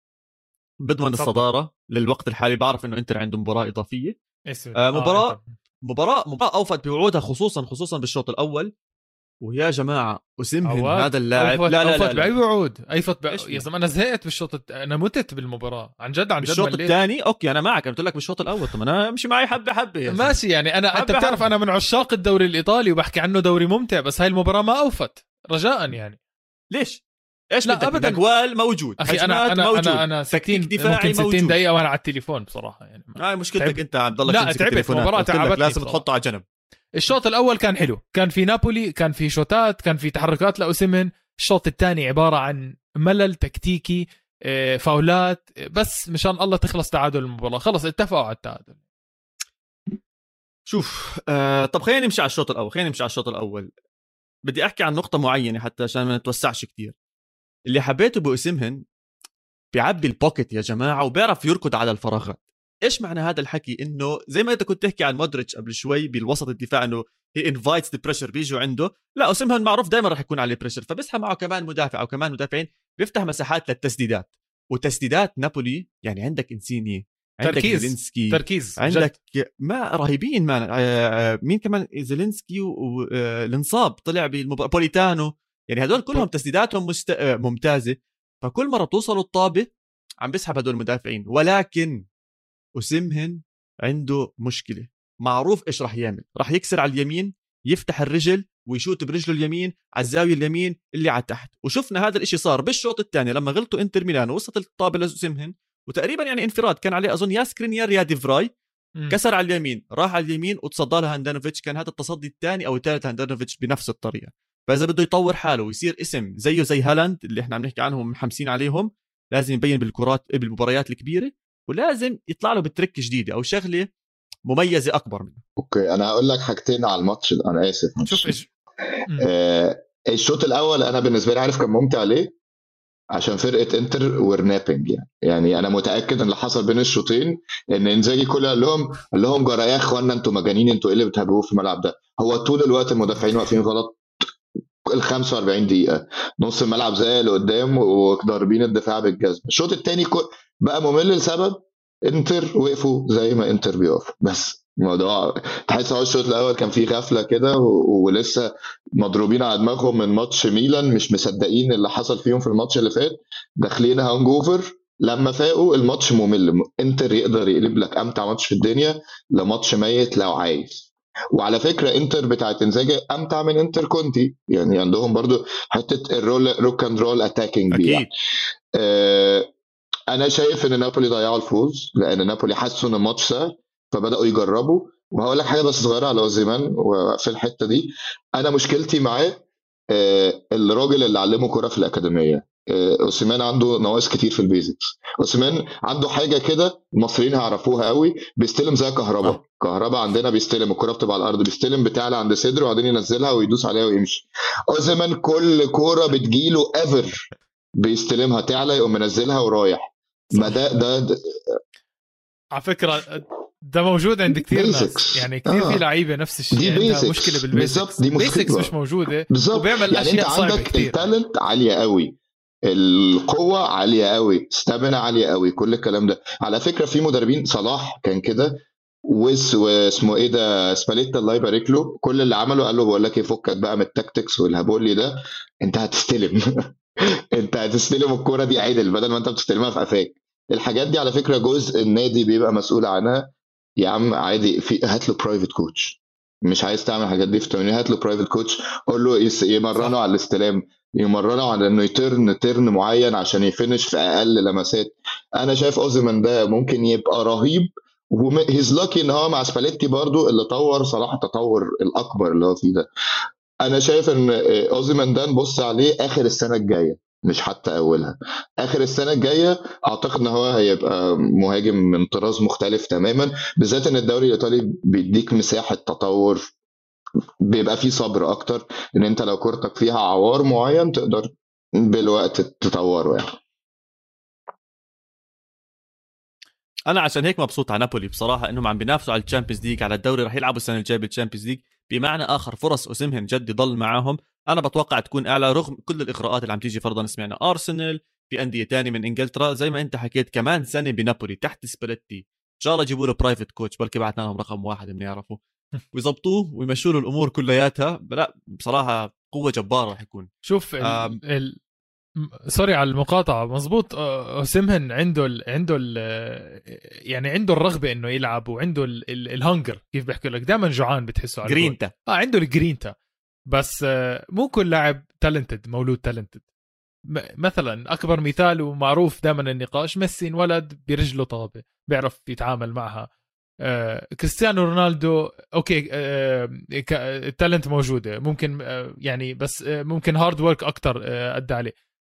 بضمن الصدارة للوقت الحالي. بعرف إنه إنتر عنده مباراة إضافية. آه مباراة آه مباراة مباراة أوفت بوعودها خصوصا خصوصا بالشوط الأول. ويا جماعة اسمهم هذا اللاعب. لا لا لا, لا, لا. bye وعود. ايفت. يا زلمة أنا زهقت بالشوط أنا متت بالمباراة. عن جد عن جد بالشوط الثاني؟ okay أنا معك. أنا قلت لك بالشوط الأول. طب أنا أمشي معي حبة حبة يا ماشي يعني أنا أنت بتعرف حبة. أنا من عشاق الدوري الإيطالي وبحكي عنه دوري ممتع بس هاي المباراة ما أوفت. رجاء يعني. ليش؟ إيش لا ابدا. الاجوال موجود أخي أنا أنا موجود. أنا أنا 60 دفاعي ممكن 60 دقيقة وأنا على التليفون بصراحة يعني هاي مشكلتك أنت عم تضلك لا تعبت. مباراة تعبت لازم تحطه على جنب. الشوط الأول كان حلو. كان في نابولي كان في شوتات كان في تحركات لاوسمن الشوط الثاني عبارة عن ملل تكتيكي آه، فاولات بس مشان الله تخلص تعادل المباراة. خلص اتفقوا على التعادل. شوف آه طب خلينا نمشي على الشوط الأول خلينا نمشي على الشوط الأول. بدي أحكي عن نقطة معينة حتى عشان ما نتوسعش كثير اللي حبيته باسمهن بيعبي البوكيت يا جماعة وبيعرف يركض على الفراغات. إيش معنى هذا الحكي؟ إنه زي ما أنت كنت تحكي عن مودريتش قبل شوي بالوسط الدفاع إنه he invites the pressure بيجوا عنده لا اوسمهن معروف دائما راح يكون عليه pressure فبسحب معه كمان مدافع أو كمان مدافعين بيفتح مساحات للتسديدات. وتسديدات نابولي يعني عندك إنسيني عندك تركيز زيلينسكي تركيز عندك جد. ما رهيبين man آه، آه، مين كمان؟ زيلينسكي والانصاب آه، طلع بالمباراه بوليتانو. يعني هدول كلهم تسديداتهم مست... ممتازة. فكل مرة توصلوا الطابة عم بيسحب هدول المدافعين ولكن وسمهن عنده مشكلة. معروف إيش راح يعمل؟ راح يكسر على اليمين يفتح الرجل ويشوت برجله اليمين على الزاوية اليمين اللي على تحت. وشفنا هذا الإشي صار بالشوط الثاني لما غلطوا إنتر ميلان ووصلت الطابة لسمهن وتقريبا يعني انفراد. كان عليه أظن يا سكرينير يا ديفراي كسر على اليمين راح على اليمين وتصدى له هاندانوفيتش كان هذا التصدي الثاني أو الثالث هاندانوفيتش بنفس الطريقة. فإذا بده يطور حاله ويصير اسم زيه زي هالاند اللي إحنا عم نحكي عنهم محمسين عليهم لازم يبين بالكرات بالمباريات الكبيرة ولازم يطلع له بترك جديدة أو شغلة مميزة أكبر منه. أوكي أنا هقول لك حاجتين على الماتش أنا آسف شوف إيش آه الشوط الأول أنا بالنسبة لي عارف كان ممتع ليه؟ عشان فرقة إنتر ورنابنج يعني. يعني أنا متأكد إن اللي حصل بين الشوطين إن إنزاجي كله قال لهم قال لهم جرى يا إخوانا أنتوا مجانين أنتوا إيه اللي بتهاجموه في الملعب ده؟ هو طول الوقت المدافعين واقفين غلط؟ ال 45 دقيقة. نص الملعب زي اللي قدام وضاربين الدفاع بالجزم الشوط الثاني بقى ممل لسبب انتر وقفوا زي ما انتر بيقف بس الموضوع تحس هو الشوط الأول كان فيه غفلة كده ولسه مضروبين على دماغهم من ماتش ميلان. مش مصدقين اللي حصل فيهم في الماتش اللي فات. داخلين hangover لما فاقوا الماتش ممل. انتر يقدر يقلب لك أمتع ماتش في الدنيا لماتش ميت لو عايز. وعلى فكرة انتر بتاعت انزاجي أمتع من انتر كونتي. يعني عندهم برضو حتة ال roll rock and roll attacking أكيد يعني. آه أنا شايف إن نابولي ضيعوا الفوز لأن نابولي حسوا إن الماتش سهل فبدأوا يجربوا. وهقول لك حاجة بس صغيرة على أوزيمان وفي الحتة دي. أنا مشكلتي معاه آه الراجل اللي علمه كوره في الأكاديمية. أوسيمان عنده نواقص كتير في ال basics. أوسيمان عنده حاجة كده المصريين هيعرفوها قوي بيستلم زي كهربا آه. كهربا عندنا بيستلم الكوره بتبقى على الأرض بيستلم بتعلى عند صدره وبعدين ينزلها ويدوس عليها ويمشي. اوزيمان كل كورة بتجيله ever بيستلمها تعلى يقوم منزلها ورايح. ما ده ده, ده على فكرة ده موجود عند كثير ناس. يعني كثير آه. في لعيبة نفس الشيء. دي عندها مشكلة بال basics بالظبط دي basics مش موجودة. بالظبط. وبيعمل يعني أشياء انت عندك ال talent عالية قوي. القوة عالية قوي stamina عالية قوي كل الكلام ده. على فكرة في مدربين صلاح كان كده ويس واسمه إيه ده سباليتا الله يبارك له كل اللي عمله قال له بقول لك إيه فكك بقى من ال tactics والهبولي ده أنت هتستلم. أنت هتستلم الكورة دي عدل بدل ما أنت بتستلمها في قفاك. الحاجات دي على فكرة جزء النادي بيبقى مسؤول عنها. يا عم عادي في هات له private coach مش عايز تعمل الحاجات دي في التمرين هات له private coach قول له يمرنه على الاستلام. يمرنه على إنه ي turn turn معين عشان ي finish في أقل لمسات. أنا شايف اوزمان ده ممكن يبقى رهيب و he's lucky إن هو مع سباليتي برضو اللي طور صلاح التطور الأكبر اللي هو فيه ده. أنا شايف إن اوزمان ده نبص عليه آخر السنة الجاية مش حتى أولها. آخر السنة الجاية أعتقد إن هو هيبقى مهاجم من طراز مختلف تماما بالذات إن الدوري الإيطالي بيديك مساحة تطور بيبقى فيه صبر أكتر إن أنت لو كورتك فيها عوار معين تقدر بالوقت تطوره يعني. أنا عشان هيك مبسوط على نابولي بصراحة إنهم عم بينافسوا على ال Champions League على الدوري رح يلعبوا السنة الجاية بال Champions League. بمعنى آخر فرص اسمهن جد يضل معاهم. أنا بتوقع تكون أعلى رغم كل الإغراءات اللي عم تيجي فرضا سمعنا. أرسنال في أندية تانية من إنجلترا زي ما أنت حكيت كمان سنة بنابولي تحت سباليتي إن شاء الله يجيبوا له private coach بلكي بعثنا لهم رقم واحد بنعرفه ويظبطوه ويمشوا له الأمور كلياتها. لا بصراحة قوة جبارة رح يكون. شوف ال... ال... sorry على المقاطعة. مزبوط سمهن عنده ال عنده ال يعني عنده الرغبة إنه يلعب وعنده ال hunger كيف بحكي لك. دائما جوعان بتحسه على جرينتا. آه عنده الجرينتا بس مو كل لاعب talented مولود talented مثلا أكبر مثال ومعروف دائما النقاش ميسي انولد برجله طابة بيعرف يتعامل معها. آه كريستيانو رونالدو okay آه ال talent موجودة. ممكن آه يعني بس آه ممكن hard work أكثر أدى عليه.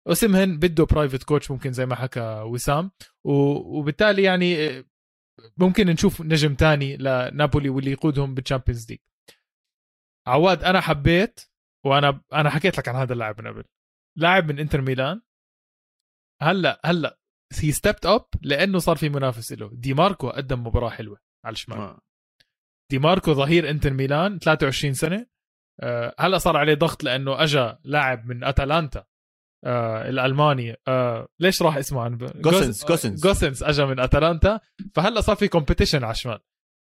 اسمهن بده private coach ممكن زي ما حكى وسام. وبالتالي يعني آه، ممكن نشوف نجم تاني لنابولي واللي يقودهم بال Champions League عواد أنا حبيت وأنا أنا حكيت لك عن هذا اللاعب من قبل. لاعب من إنتر ميلان. هلأ هلأ he stepped up لأنه صار في منافس له. دي ماركو قدم مباراة حلوة. على الشمال. آه. دي ماركو ظهير انتر ميلان 23 سنة. آه هلا صار عليه ضغط لأنه اجى لاعب من أتلانتا آه الألماني. آه ليش راح اسمه؟ عن جوسنس جوسنس جوسنس اجى من أتلانتا. فهلا صار في competition على الشمال.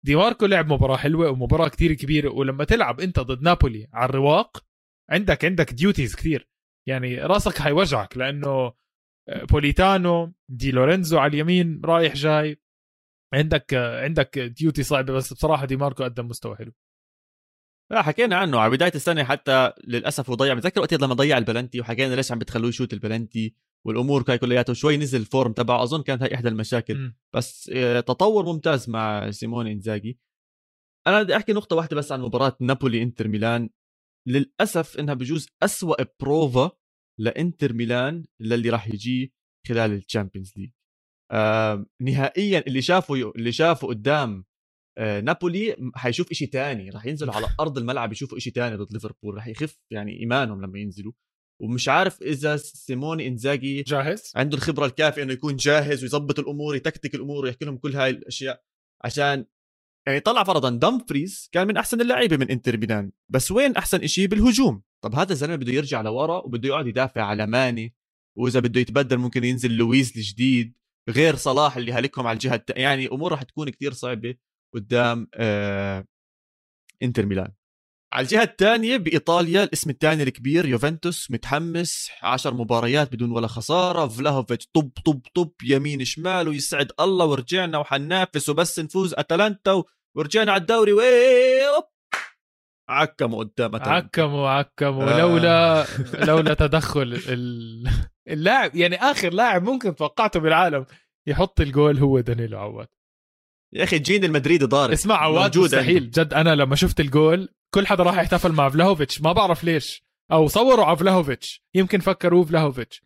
دي ماركو لعب مباراة حلوة ومباراة كتير كبيرة ولما تلعب أنت ضد نابولي على الرواق عندك عندك duties كثير يعني راسك حيوجعك لأنه آه، بوليتانو دي لورينزو على اليمين رايح جاي. عندك عندك duty صعبة بس بصراحة دي ماركو قدم مستوى حلو. لا حكينا عنه. على بداية السنة حتى للأسف وضيع بتذكر وقت لما ضيع البلنتي وحكينا ليش عم بتخلوه يشوت البلنتي والأمور هاي كلياتها شوي نزل ال form تبعه. أظن كانت هي إحدى المشاكل. م. بس آه، تطور ممتاز مع سيموني إنزاجي. أنا بدي أحكي نقطة واحدة بس عن مباراة نابولي إنتر ميلان. للأسف إنها بجوز أسوأ بروفا لإنتر ميلان للي راح يجي خلال ال Champions League. آه نهائيا اللي شافه اللي شافه قدام آه نابولي حيشوف إشي تاني راح ينزلوا على أرض الملعب يشوفوا إشي تاني ضد ليفربول راح يخف يعني إيمانهم لما ينزلوا. ومش عارف إذا سيموني إنزاجي جاهز؟ عنده الخبرة الكافية إنه يكون جاهز ويظبط الأمور يتكتك الأمور ويحكي لهم كل هاي الأشياء عشان يعني طلع فرضا دمفريز كان من أحسن اللعيبه من إنتر ميلان بس وين أحسن شيء بالهجوم؟ طب هذا الزلمة بده يرجع لورا وبده يقعد يدافع على ماني وإذا بده يتبدل ممكن ينزل غوزنز الجديد. غير صلاح اللي هلكهم على الجهة يعني أمور راح تكون كتير صعبة قدام آه إنتر ميلان. على الجهة الثانية بإيطاليا الاسم الثاني الكبير يوفنتوس متحمس عشر مباريات بدون ولا خسارة فلاهوفيتش طب طب طب يمين شمال ويسعد الله ورجعنا وحننافس وبس نفوز أتلانتا ورجعنا على الدوري ويب عكموا قدام عكموا عكموا. آه. لولا لولا تدخل اللاعب يعني آخر لاعب ممكن توقعته بالعالم يحط الجول هو دانيلو عواد. يا أخي جين المدريدي ضارب. اسمع عواد مستحيل. جد أنا لما شفت الجول كل حدا راح يحتفل مع فلاهوفيتش. ما بعرف ليش. أو صوروا على فلاهوفيتش. يمكن فكروه فلاهوفيتش.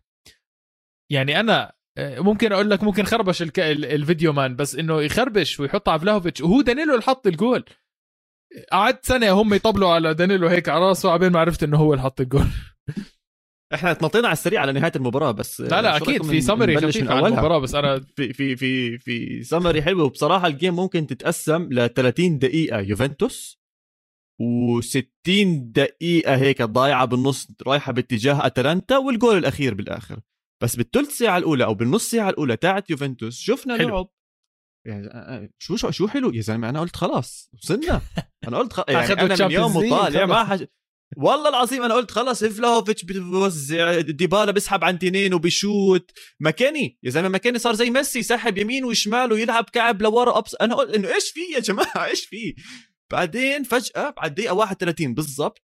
يعني أنا آه، ممكن أقول لك ممكن خربش. ال video man بس إنه يخربش ويحط على فلاهوفيتش. وهو دانيلو اللي حط الجول. قعدت سنة هم يطبلوا على دانيلو هيك على راسه عبين ما عرفت إنه هو اللي حط الجول. إحنا تنطينا على السريع على نهاية المباراة بس لا لا أكيد في سمري خفيف عن المباراة بس أنا في في في في سمري حلو. وبصراحه الجيم ممكن تتقسم ل 30 دقيقة يوفنتوس و60 دقيقة هيك ضايعة بالنص رايحة باتجاه أتلانتا والجول الأخير بالآخر. بس بالثلث ساعة الأولى أو بالنص ساعة الأولى تاعت يوفنتوس شفنا حلو. لعب يعني شو شو شو حلو؟ يا زلمة أنا قلت خلاص وصلنا. أنا قلت خ... يعني أنا من يوم وطالع ما حاج... والله العظيم أنا قلت خلص فلوفيتش بيوزع ديبالا بيسحب عن تنين وبيشوت ماكينة يا زلمة ماكينة صار زي ميسي سحب يمين وشمال ويلعب كعب لورا أبس... أنا قلت إنه إيش في يا جماعة؟ إيش في؟ بعدين فجأة بعد دقيقة 31 بالضبط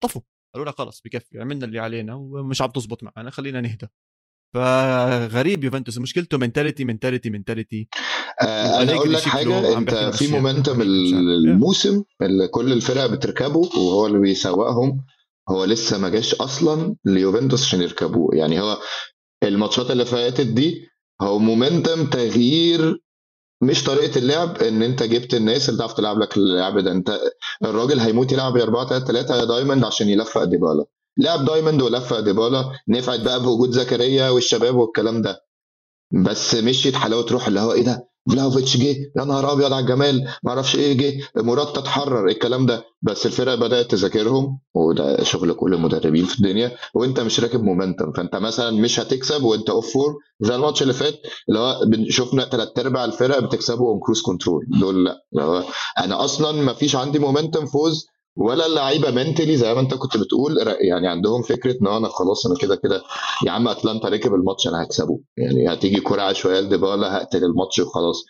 طفوا. قالوا لك خلص بكفي عملنا اللي علينا ومش عم تزبط معنا خلينا نهدى. فغريب يوفنتوس مشكلته mentality mentality mentality أنا أقول لك حاجة أنت في momentum الموسم اللي كل الفرق بتركبه وهو اللي بيسوقهم هو لسه ما جاش أصلا ليوفنتوس عشان يركبوه. يعني هو الماتشات اللي فاتت دي هو momentum تغيير مش طريقة اللعب إن أنت جبت الناس اللي تعرف تلعب لك اللعب ده. أنت الراجل هيموت يلعب 4 3 3 يا diamond عشان يلفق ديبالا. لعب diamond ولفق ديبالا نفعت بقى بوجود زكريا والشباب والكلام ده. بس مشيت حلاوة روح اللي هو إيه ده؟ فلاوفيتش جه يا نهار أبيض على الجمال ما أعرفش إيه جه مراد تتحرر الكلام ده. بس الفرق بدأت تذاكرهم وده شغل كل المدربين في الدنيا وأنت مش راكب momentum فأنت مثلا مش هتكسب وأنت off form زي الماتش اللي فات اللي هو شفنا ثلاث أرباع الفرق بتكسبوا on cruise control دول لأ أنا أصلا ما فيش عندي momentum فوز ولا اللعيبة mentally زي ما انت كنت بتقول يعني عندهم فكرة إن أنا خلاص أنا كده كده يا عم أتلانتا ركب الماتش أنا هكسبه. يعني هتيجي كرة عشوائيه لديبالا هقتل الماتش وخلاص.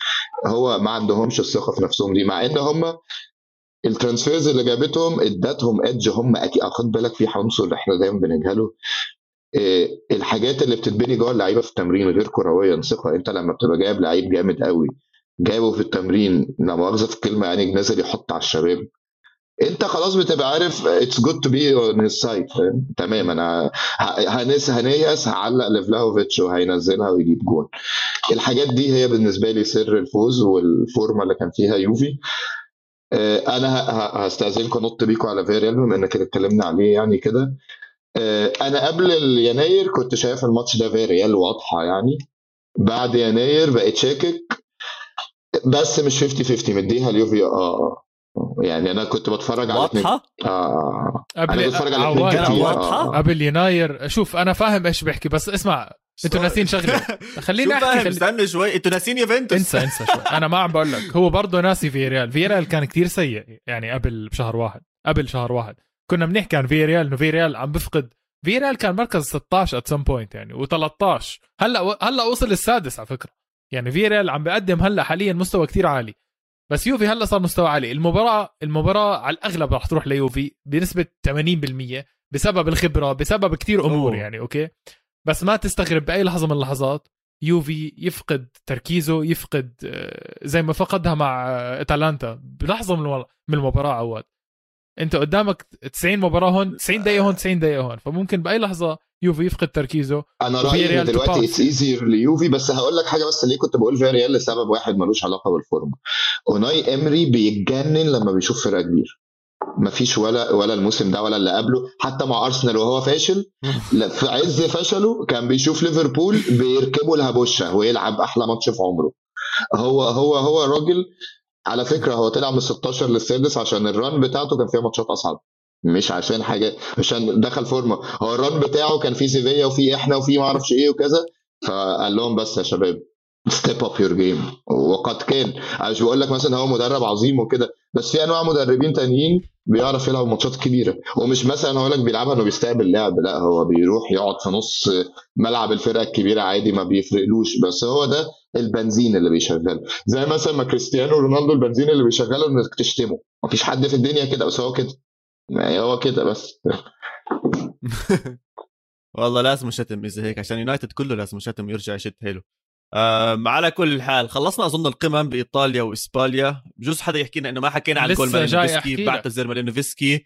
هو ما عندهمش الثقة في نفسهم دي مع إن هم ال transfers اللي جابتهم ادتهم edge هم أكيد خد بالك في عنصر إحنا دايما بنجهله. إيه الحاجات اللي بتتبني جوه اللعيبة في التمرين غير كرويا ثقه أنت لما بتبقى جايب لعيب جامد قوي جايبه في التمرين لا مؤاخذة في الكلمة يعني نازل يحط على الشباب. انت خلاص بتبقى عارف it's good to be on ال side فاهم؟ تمام أنا هنس هنيأس هعلق لفلاهوفيتش وهينزلها ويجيب جول الحاجات دي هي بالنسبة لي سر الفوز والفورمة اللي كان فيها يوفي. آه، أنا هستأذنكم نط بيكم على فيريال بما انك اتكلمنا عليه يعني كده. آه، أنا قبل يناير كنت شايف الماتش ده فيريال واضحة يعني. بعد يناير بقيت شاكك. بس مش 50 50 مديها اليوفي آه. يعني أنا كنت بتفرج على واضحة؟ آه قبل أنا بتفرج على الاثنين؟ آه. قبل يناير. شوف أنا فاهم إيش بحكي بس اسمع أنتوا ناسين شغلة. خليني شو أحكي فاهم؟ خلي... استنى شوي. أنتوا ناسين يوفنتوس. انسى انسى شوي. أنا ما عم بقول لك. هو برضه ناسي فيريال فيريال كان كتير سيء يعني قبل بشهر واحد. قبل شهر واحد. كنا بنحكي عن فيريال إنه فيريال عم بفقد. فيريال كان مركز 16 at some point يعني و13 هلأ هلأ وصل السادس على فكرة. يعني فيريال عم بيقدم هلأ حاليا مستوى كتير عالي. بس يوفي هلا صار مستوى عالي. المباراه المباراة على الأغلب رح تروح ليوفي بنسبة 80% بسبب الخبرة بسبب كتير أمور أوه. يعني okay؟ بس ما تستغرب بأي لحظة من اللحظات يوفي يفقد تركيزه يفقد آه، زي ما فقدها مع آه، اتلانتا بلحظة من المباراة عواد. أنت قدامك 90 مباراة هون 90 دقيقة هون 90 دقيقة هون. فممكن بأي لحظة يوفي يفقد تركيزه. أنا رأيي دلوقتي. it's easier ليوفي. بس هقول لك حاجة بس ليه كنت بقول فيريال لسبب واحد ملوش علاقة بالفورمة. أوناي إمري بيتجنن لما بيشوف فرقة كبير مفيش ولا ولا الموسم ده ولا اللي قبله. حتى مع أرسنال وهو فاشل في عز فشله كان بيشوف ليفربول بيركبوا الهبوشة ويلعب أحلى ماتش في عمره. هو هو هو الراجل على فكرة هو طلع من 16 للسادس عشان ال run بتاعته كان فيها ماتشات أصعب. مش عشان حاجة عشان دخل فورمة. هو ال run بتاعه كان فيه سيفيا وفيه إحنا وفيه ما أعرفش إيه وكذا فقال لهم بس يا شباب step up your game وقد كان. مش بقول لك مثلا هو مدرب عظيم وكده بس في أنواع مدربين تانيين بيعرف يلعب ماتشات كبيرة. ومش مثلا هقول لك بيلعبها إنه بيستقبل لعب لا هو بيروح يقعد في نص ملعب الفرقة الكبيرة عادي ما بيفرقلوش. بس هو ده البنزين اللي بيشغله. زي مثلا ما كريستيانو رونالدو البنزين اللي بيشغله انك تشتمه مفيش حد في الدنيا كده بس هو كده. يعني هو كده بس. والله لازم شتم إذا هيك عشان يونايتد كله لازم شتم يرجع يشد حيله. آه على كل حال خلصنا أظن القمم بإيطاليا وإسبانيا. بجوز حدا يحكي لنا إنه ما حكينا عن جول مالينوفسكي. بعتذر مالينوفسكي.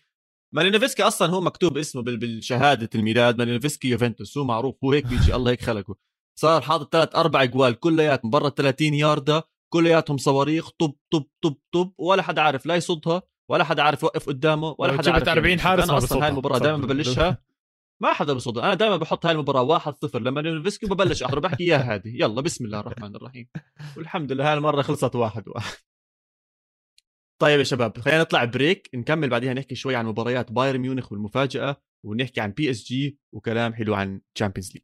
مالينوفسكي أصلا هو مكتوب اسمه بال- بالشهادة الميلاد مالينوفسكي يوفنتوس هو معروف هو هيك بيجي الله هيك خلقه. صار حاطط ثلاث أربع جوال كلياتهم برا 30 ياردة كلياتهم صواريخ طب طب طب طب ولا حدا عارف لا يصدها. ولا حدا عارف يوقف قدامه ولا حدا عارف جبت 40 يعمل شيء. حارس أنا أصلا. هاي المباراة دائما ببلشها. ما حدا بصدق أنا دائما بحط هاي المباراة 1-0 لما ليفسكي وببلش احضر بحكي يا هادي. يلا بسم الله الرحمن الرحيم. والحمد لله هاي المرة خلصت واحد واحد. طيب يا شباب خلينا نطلع break. نكمل بعدين نحكي شوي عن مباريات بايرن ميونخ والمفاجأة ونحكي عن بي إس جي وكلام حلو عن Champions League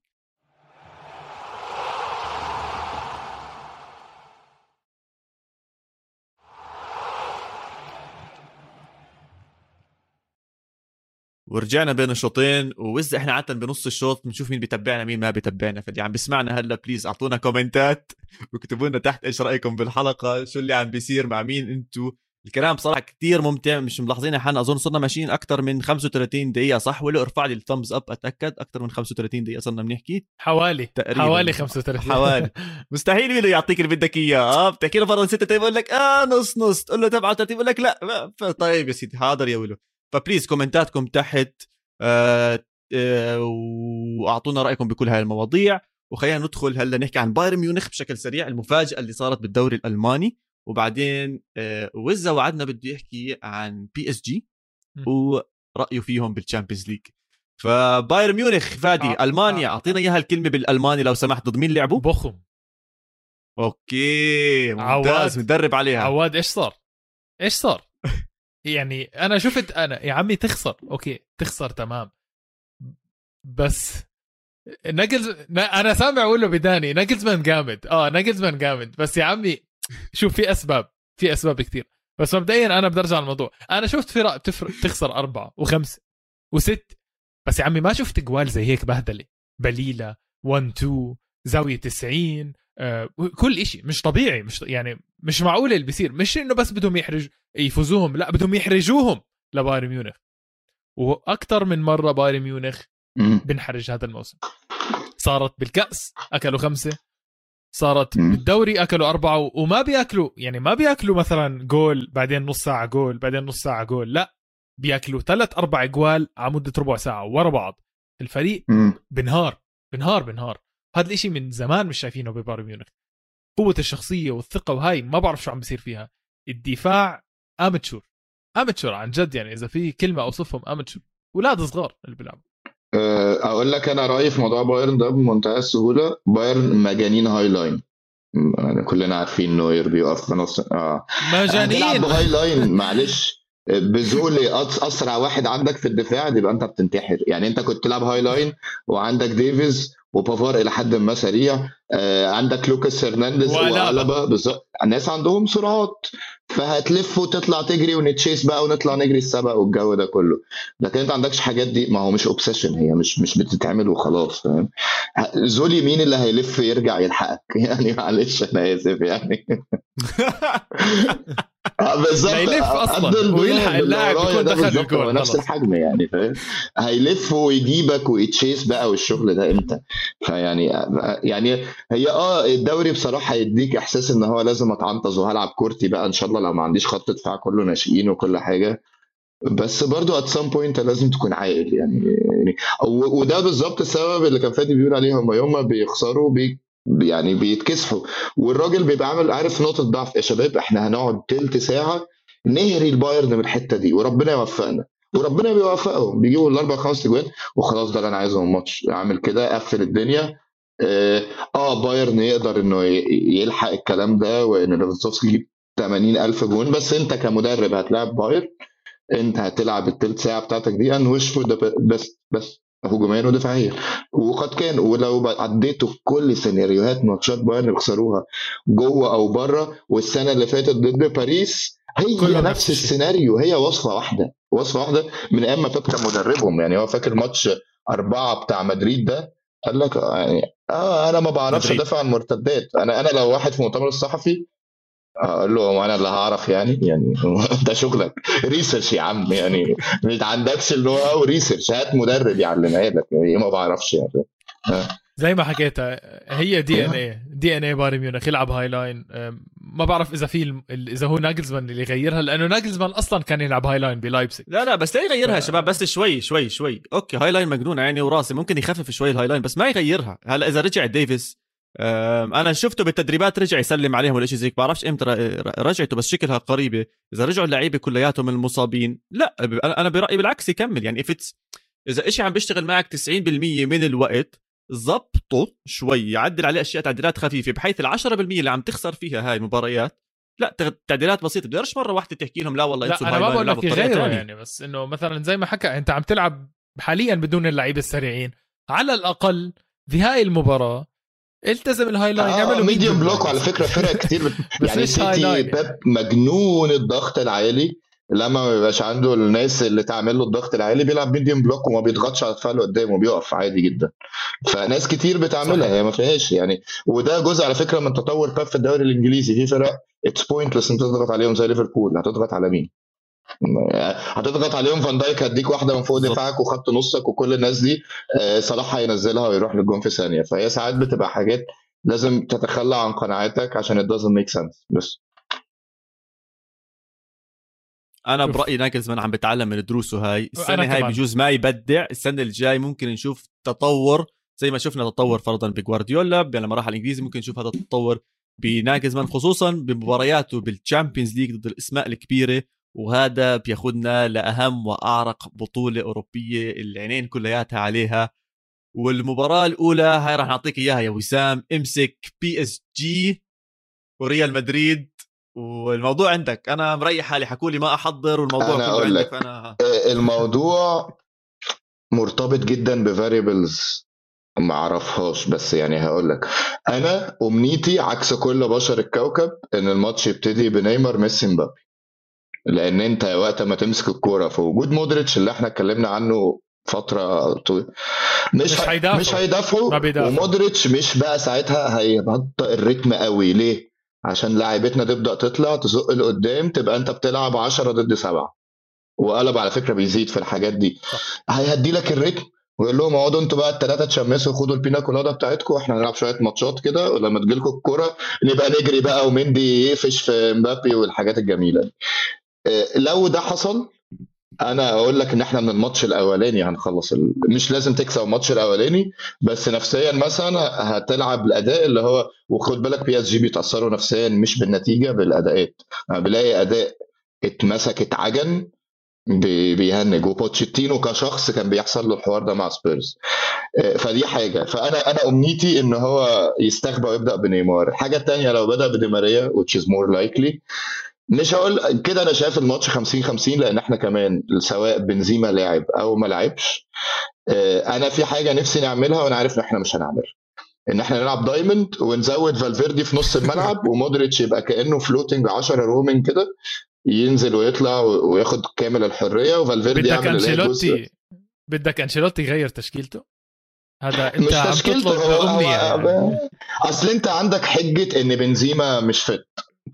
ورجعنا بين الشوطين وإذا إحنا عادة بنص الشوط بنشوف مين بيتبعنا مين ما بيتبعنا. فاللي عم بيسمعنا هلأ please أعطونا comments واكتبوا لنا تحت إيش رأيكم بالحلقة شو اللي عم بيصير مع مين انتو الكلام بصراحة كتير ممتع مش ملاحظين حالنا أظن صرنا ماشيين أكثر من 35 دقيقة صح؟ ولا ارفع لي ال thumbs up أتأكد أكثر من 35 دقيقة صرنا بنحكي. حوالي تقريباً. حوالي 35 حوالي. مستحيل ميلو يعطيك اللي بدك إياه. آه بتحكي له 6 بقول لك آه نص نص. تقول له 37 بقول لك لا. طيب يا سيدي حاضر يا ولو ف please كومنتاتكم تحت آه آه وأعطونا رأيكم بكل هاي المواضيع وخلينا ندخل هلأ نحكي عن بايرن ميونخ بشكل سريع المفاجأة اللي صارت بالدوري الألماني وبعدين آه وزا وعدنا بده يحكي عن بي اس جي. ورأيه فيهم بال Champions League فبايرن ميونخ فادي آه، ألمانيا آه. أعطينا إياها الكلمة بالألماني لو سمحت ضد مين لعبوا بوخوم okay عواد. ممتاز مدرب عليها عواد إيش صار؟ إيش صار؟ يعني أنا شفت أنا يا عمي تخسر okay تخسر تمام. بس نجلز أنا سامع أقول له بداني نجلزمان جامد آه نجلزمان جامد. بس يا عمي شوف في أسباب في أسباب كثير بس مبدئيا أنا بدي أرجع الموضوع أنا شفت فرق بتفرق تخسر أربعة وخمسة وست بس يا عمي ما شفت جوال زي هيك بهدلة بليلة 1 2 زاوية 90 آه كل إشي مش طبيعي مش يعني مش معقول اللي بيصير مش إنه بس بدهم يحرج يفوزوهم لا بدهم يحرجوهم لبايرن ميونخ وأكثر من مرة بايرن ميونخ. بنحرج هذا الموسم صارت بالكأس أكلوا خمسة صارت. بالدوري أكلوا أربعة و- وما بياكلوا يعني ما بياكلوا مثلا جول بعدين نص ساعة جول بعدين نص ساعة جول لا بياكلوا ثلاث أربع جوال على مدة ربع ساعة ورا بعض الفريق. بنهار بنهار بنهار هذا الإشي من زمان مش شايفينه ببايرن ميونخ. قوة الشخصية والثقة وهاي ما بعرف شو عم بيصير فيها. الدفاع amateur amateur عن جد يعني إذا في كلمة أوصفهم amateur أولاد صغار اللي بيلعبوا. آه، أقول لك أنا رأيي في موضوع بايرن ده بمنتهى السهولة. بايرن مجانين high line يعني كلنا عارفين نوير بيقف في نص آه. مجانين. ب high line معلش ب زوله أسرع واحد عندك في الدفاع يبقى أنت بتنتحر. يعني أنت كنت تلعب high line وعندك ديفيز وبافار إلى حد ما سريع. آه عندك لوكاس هرنانديز وألابا بالظبط الناس عندهم سرعات فهتلف وتطلع تجري ون chase بقى ونطلع نجري السبق والجو ده كله. لكن أنت عندكش حاجات دي ما هو مش obsession هي مش مش بتتعمل وخلاص فاهم؟ زوله مين اللي هيلف يرجع يلحقك؟ يعني معلش أنا آسف يعني. بالظبط. يلف أصلا. ويلحق اللاعب يكون دخل الجول نفس الحجم يعني فاهم؟ هيلف ويجيبك وي chase بقى والشغل ده إمتى؟ فيعني يعني هي آه الدوري بصراحة هيديك إحساس إن هو لازم أتعنطز وهلعب كورتي بقى إن شاء الله لو ما عنديش خط دفاع كله ناشئين وكل حاجة. بس برضو at some point لازم تكون عاقل يعني, يعني وده بالظبط السبب اللي كان فادي بيقول عليه هم يوم ما بيخسروا بي يعني بيتكسفوا. والراجل بيبقى عامل عارف نقطة ضعف؟ يا شباب إحنا هنقعد تلت ساعة نهري البايرن من الحتة دي وربنا يوفقنا. وربنا بيوفقهم. بيجيبوا الأربع خمس اجوان وخلاص ده اللي أنا عايزه من الماتش. اعمل كده اقفل الدنيا. آه, آه بايرن يقدر إنه يلحق الكلام ده وإن ليفاندوفسكي يجيب 80000 جون. بس أنت كمدرب هتلاعب بايرن أنت هتلعب الثلث ساعة بتاعتك دي and wish for the best بس هجوميا ودفاعيا وقد كان ولو عديتوا في كل سيناريوهات ماتشات بايرن بيخسروها جوه أو بره والسنة اللي فاتت ضد باريس هي نفس السيناريو هي وصفة واحدة وصفة واحدة من أيام ما كان مدربهم. يعني هو فاكر ماتش أربعة بتاع مدريد ده؟ قال لك يعني آه أنا ما بعرفش أدافع عن المرتدات أنا أنا لو واحد في المؤتمر الصحفي أقول له هو أنا اللي هعرف يعني يعني ده شغلك. research يا عم يعني ما عندكش اللي هو research هات مدرب يعلمها لك. يعني ما بعرفش يعني. زي ما حكيت هي دي ان اي دي ان اي بايرن ميونخ يلعب high line ما بعرف إذا في إذا هو ناجلزمان اللي يغيرها لأنه ناجلزمان أصلا كان يلعب high line بلايبزك لا لا بس لا يغيرها ف... شباب بس شوي شوي شوي. okay high line مجنون عيني وراسي. ممكن يخفف شوي ال high line بس ما يغيرها. هلا إذا رجع ديفيس أنا شفته بالتدريبات رجع يسلم عليهم ولا شيء زيك بعرفش إمتى رجعته بس شكلها قريبة. إذا رجعوا اللعيبة كلياتهم المصابين لا أنا برأيي بالعكس يكمل. يعني افتس إذا شيء عم بيشتغل معك 90% من الوقت ظبطه شوي يعدل عليه أشياء تعديلات خفيفة بحيث ال 10% اللي عم تخسر فيها هاي المباريات لا تعديلات بسيطة. بدرش مرة واحدة تحكي لهم لا والله لا أنا ما بقول لك غيره يعني بس إنه مثلا زي ما حكى أنت عم تلعب حاليا بدون اللعيبه السريعين. على الأقل في هاي المباراة التزم ال high line آه medium block على فكرة فرق كتير. يعني سيتي بيب مجنون الضغط العالي. لما ما بيبقاش عنده الناس اللي تعمل له الضغط العالي بيلعب medium block وما بيضغطش على الدفاع اللي قدامه بيقف عادي جدا. فناس كتير بتعملها هي ما فيهاش يعني. وده جزء على فكرة من تطور بيب في الدوري الإنجليزي. في فرق it's pointless انت تضغط عليهم زي ليفربول هتضغط على مين؟ هتضغط عليهم فان دايك هديك واحدة من فوق دفاعك وخط نصك وكل الناس دي آه، صلاح هينزلها ويروح للجون في ثانية. فهي ساعات بتبقى حاجات لازم تتخلى عن قناعاتك عشان it doesn't make sense. بس. أنا برأيي ناجلزمان عم بتعلم من دروسه هاي. السنة هاي بجوز ما يبدع. السنة الجاي ممكن نشوف تطور زي ما شفنا تطور فرضا بجوارديولا لما راح على الإنجليزي ممكن نشوف هذا التطور بناجلزمان خصوصا بمبارياته بال Champions League ضد الأسماء الكبيرة. وهذا بياخذنا لأهم وأعرق بطولة أوروبية العينين كلياتها عليها. والمباراة الأولى هاي راح نعطيك إياها يا وسام امسك بي اس جي وريال مدريد. والموضوع عندك. أنا مريح حالي حكوا لي ما أحضر والموضوع أنا أقول لك. فأنا... الموضوع مرتبط جدا ب variables ما أعرفهاش بس يعني هقول لك. أنا أمنيتي عكس كل بشر الكوكب إن الماتش يبتدي بنيمار ميسي مبابي. لأن انت وقت ما تمسك الكوره في وجود مودريتش اللي إحنا اتكلمنا عنه فترة طويلة مش مش هيدافعوا مش هيدافعوا ومودريتش مش بقى ساعتها هيبطئ الريتم قوي. ليه؟ عشان لاعيبتنا تبدأ تطلع تزق لقدام تبقى انت بتلعب 10 ضد 7 وقلب على فكرة بيزيد في الحاجات دي. هيهدي لك ال rythme ويقول لهم اقعدوا أنتوا بقى الثلاثه تشمسوا خدوا البينا كولادا بتاعتكم وإحنا هنلعب شوية ماتشات كده ولما تجيلكم الكورة نبقى نجري بقى ومندي يقفش في مبابي والحاجات الجميلة دي. لو ده حصل أنا أقول لك إن إحنا من الماتش الأولاني هنخلص ال... مش لازم تكسب الماتش الأولاني بس نفسيا مثلا هتلعب الأداء اللي هو وخد بالك بي اس جي بيتأثروا نفسيا مش بالنتيجة بالأداءات. بلاقي أداء اتمسك اتعجن بيهنج. وبوتشيتينو كشخص كان بيحصل له الحوار ده مع سبيرز. آه، فدي حاجة. فأنا أنا أمنيتي إن هو يستخبى ويبدأ بنيمار. الحاجة الثانية لو بدأ بديماريا which is more likely مش هقول كده أنا شايف الماتش 50 50 لأن إحنا كمان سواء بنزيما لاعب أو ما لعبش آه، أنا في حاجة نفسي نعملها وأنا عارف إن إحنا مش هنعملها إن إحنا نلعب diamond ونزود فالفيردي في نص الملعب ومودريتش يبقى كأنه floating 10 roaming كده ينزل ويطلع وياخد كامل الحرية وفالفيردي يعمل أنشيلوتي بدك أنشيلوتي يغير تشكيلته؟ هذا أنت مش عم تطلب أمنية يعني. أصل أنت عندك حجة إن بنزيما مش fit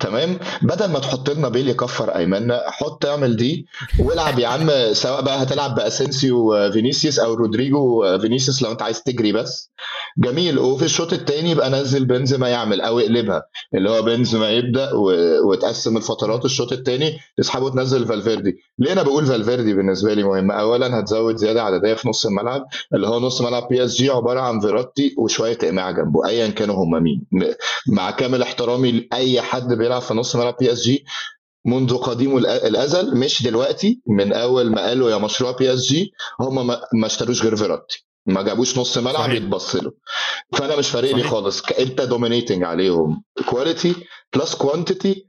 تمام؟ بدل ما تحط لنا بيل يكفر إيماننا حط اعمل دي والعب يا عم سواء بقى هتلعب باسنسيو فينيسيوس أو رودريجو فينيسيوس لو أنت عايز تجري بس. جميل. وفي الشوط الثاني يبقى نزل بنزيما يعمل أو اقلبها اللي هو بنزيما يبدأ و... وتقسم الفترات الشوط الثاني تسحبه وتنزل فالفيردي. ليه أنا بقول فالفيردي بالنسبة لي مهم؟ اولا هتزود زيادة عددية في نص الملعب اللي هو نص ملعب بي إس جي عبارة عن فيراتي وشوية إقماع جنبه ايا كانوا هم مين. مع كامل احترامي لأي حد بيلعب في نص ملعب بي اس جي منذ قديم الأزل. مش دلوقتي من أول ما قالوا يا مشروع بي اس جي هم ما اشتروش غير فيراتي. ما جابوش نص ملعب يتبص له. فأنا مش فارق لي خالص. أنت dominating عليهم. quality plus quantity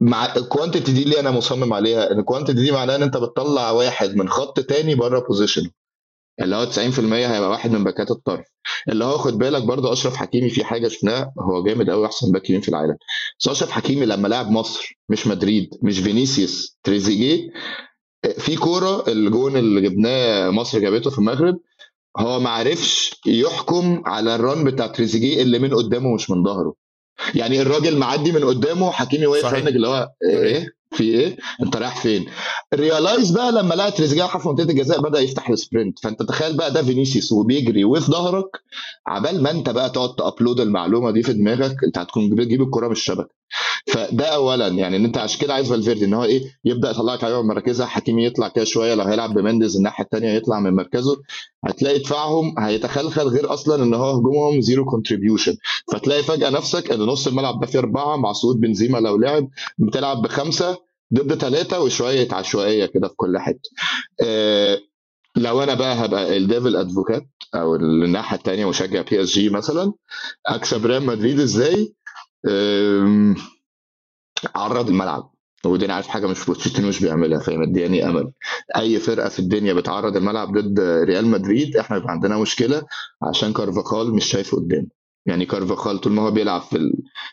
مع ال quantity دي اللي أنا مصمم عليها. إن ال quantity دي معناها إن أنت بتطلع واحد من خط تاني بره position اللي هو 90% هيبقى واحد من باكات الطرف. اللي هو خد بالك برضه أشرف حكيمي في حاجة شفناها هو جامد قوي أحسن باك يمين في العالم. بس أشرف حكيمي لما لعب مصر مش مدريد مش فينيسيوس تريزيجيه في كورة الجون اللي جبناه مصر جابته في المغرب هو ما عرفش يحكم على ال run بتاع تريزيجيه اللي من قدامه مش من ظهره. يعني الراجل معدي من قدامه حكيمي واقف اللي هو إيه؟ في إيه؟ أنت رايح فين؟ realize بقى لما لقى تريزيجيه في منطقة الجزاء بدأ يفتح ال sprint فأنت تخيل بقى ده فينيسيوس وبيجري وفي ظهرك عبال ما أنت بقى تقعد ت upload المعلومة دي في دماغك أنت هتكون بتجيب الكرة من الشبكة. فده اولا. يعني إن أنت عشان كده عايز فالفيردي إن هو إيه يبدأ يطلعك عليهم من مركزها. حكيمي يطلع كده شوية. لو هيلعب بمينديز الناحية الثانية يطلع من مركزه. هتلاقي دفاعهم هيتخلخل غير أصلا إن هو هجومهم zero contribution فتلاقي فجأة نفسك إن نص الملعب ده فيه أربعة. مع صعود بنزيما لو لعب. بتلعب بخمسة. ضد ثلاثة وشوية عشوائية كده في كل حتة. آه لو أنا بقى هبقى ال devil advocate أو الناحية الثانية مشجع بي اس جي مثلا أكسب ريال مدريد إزاي؟ عرض الملعب. ودي أنا عارف حاجة مش بوتشيتينو مش بيعملها فهي مدياني أمل. أي فرقة في الدنيا بتعرض الملعب ضد ريال مدريد إحنا بيبقى عندنا مشكلة عشان كارفاخال مش شايفه قدام يعني كارفاخال طول ما هو بيلعب في ال...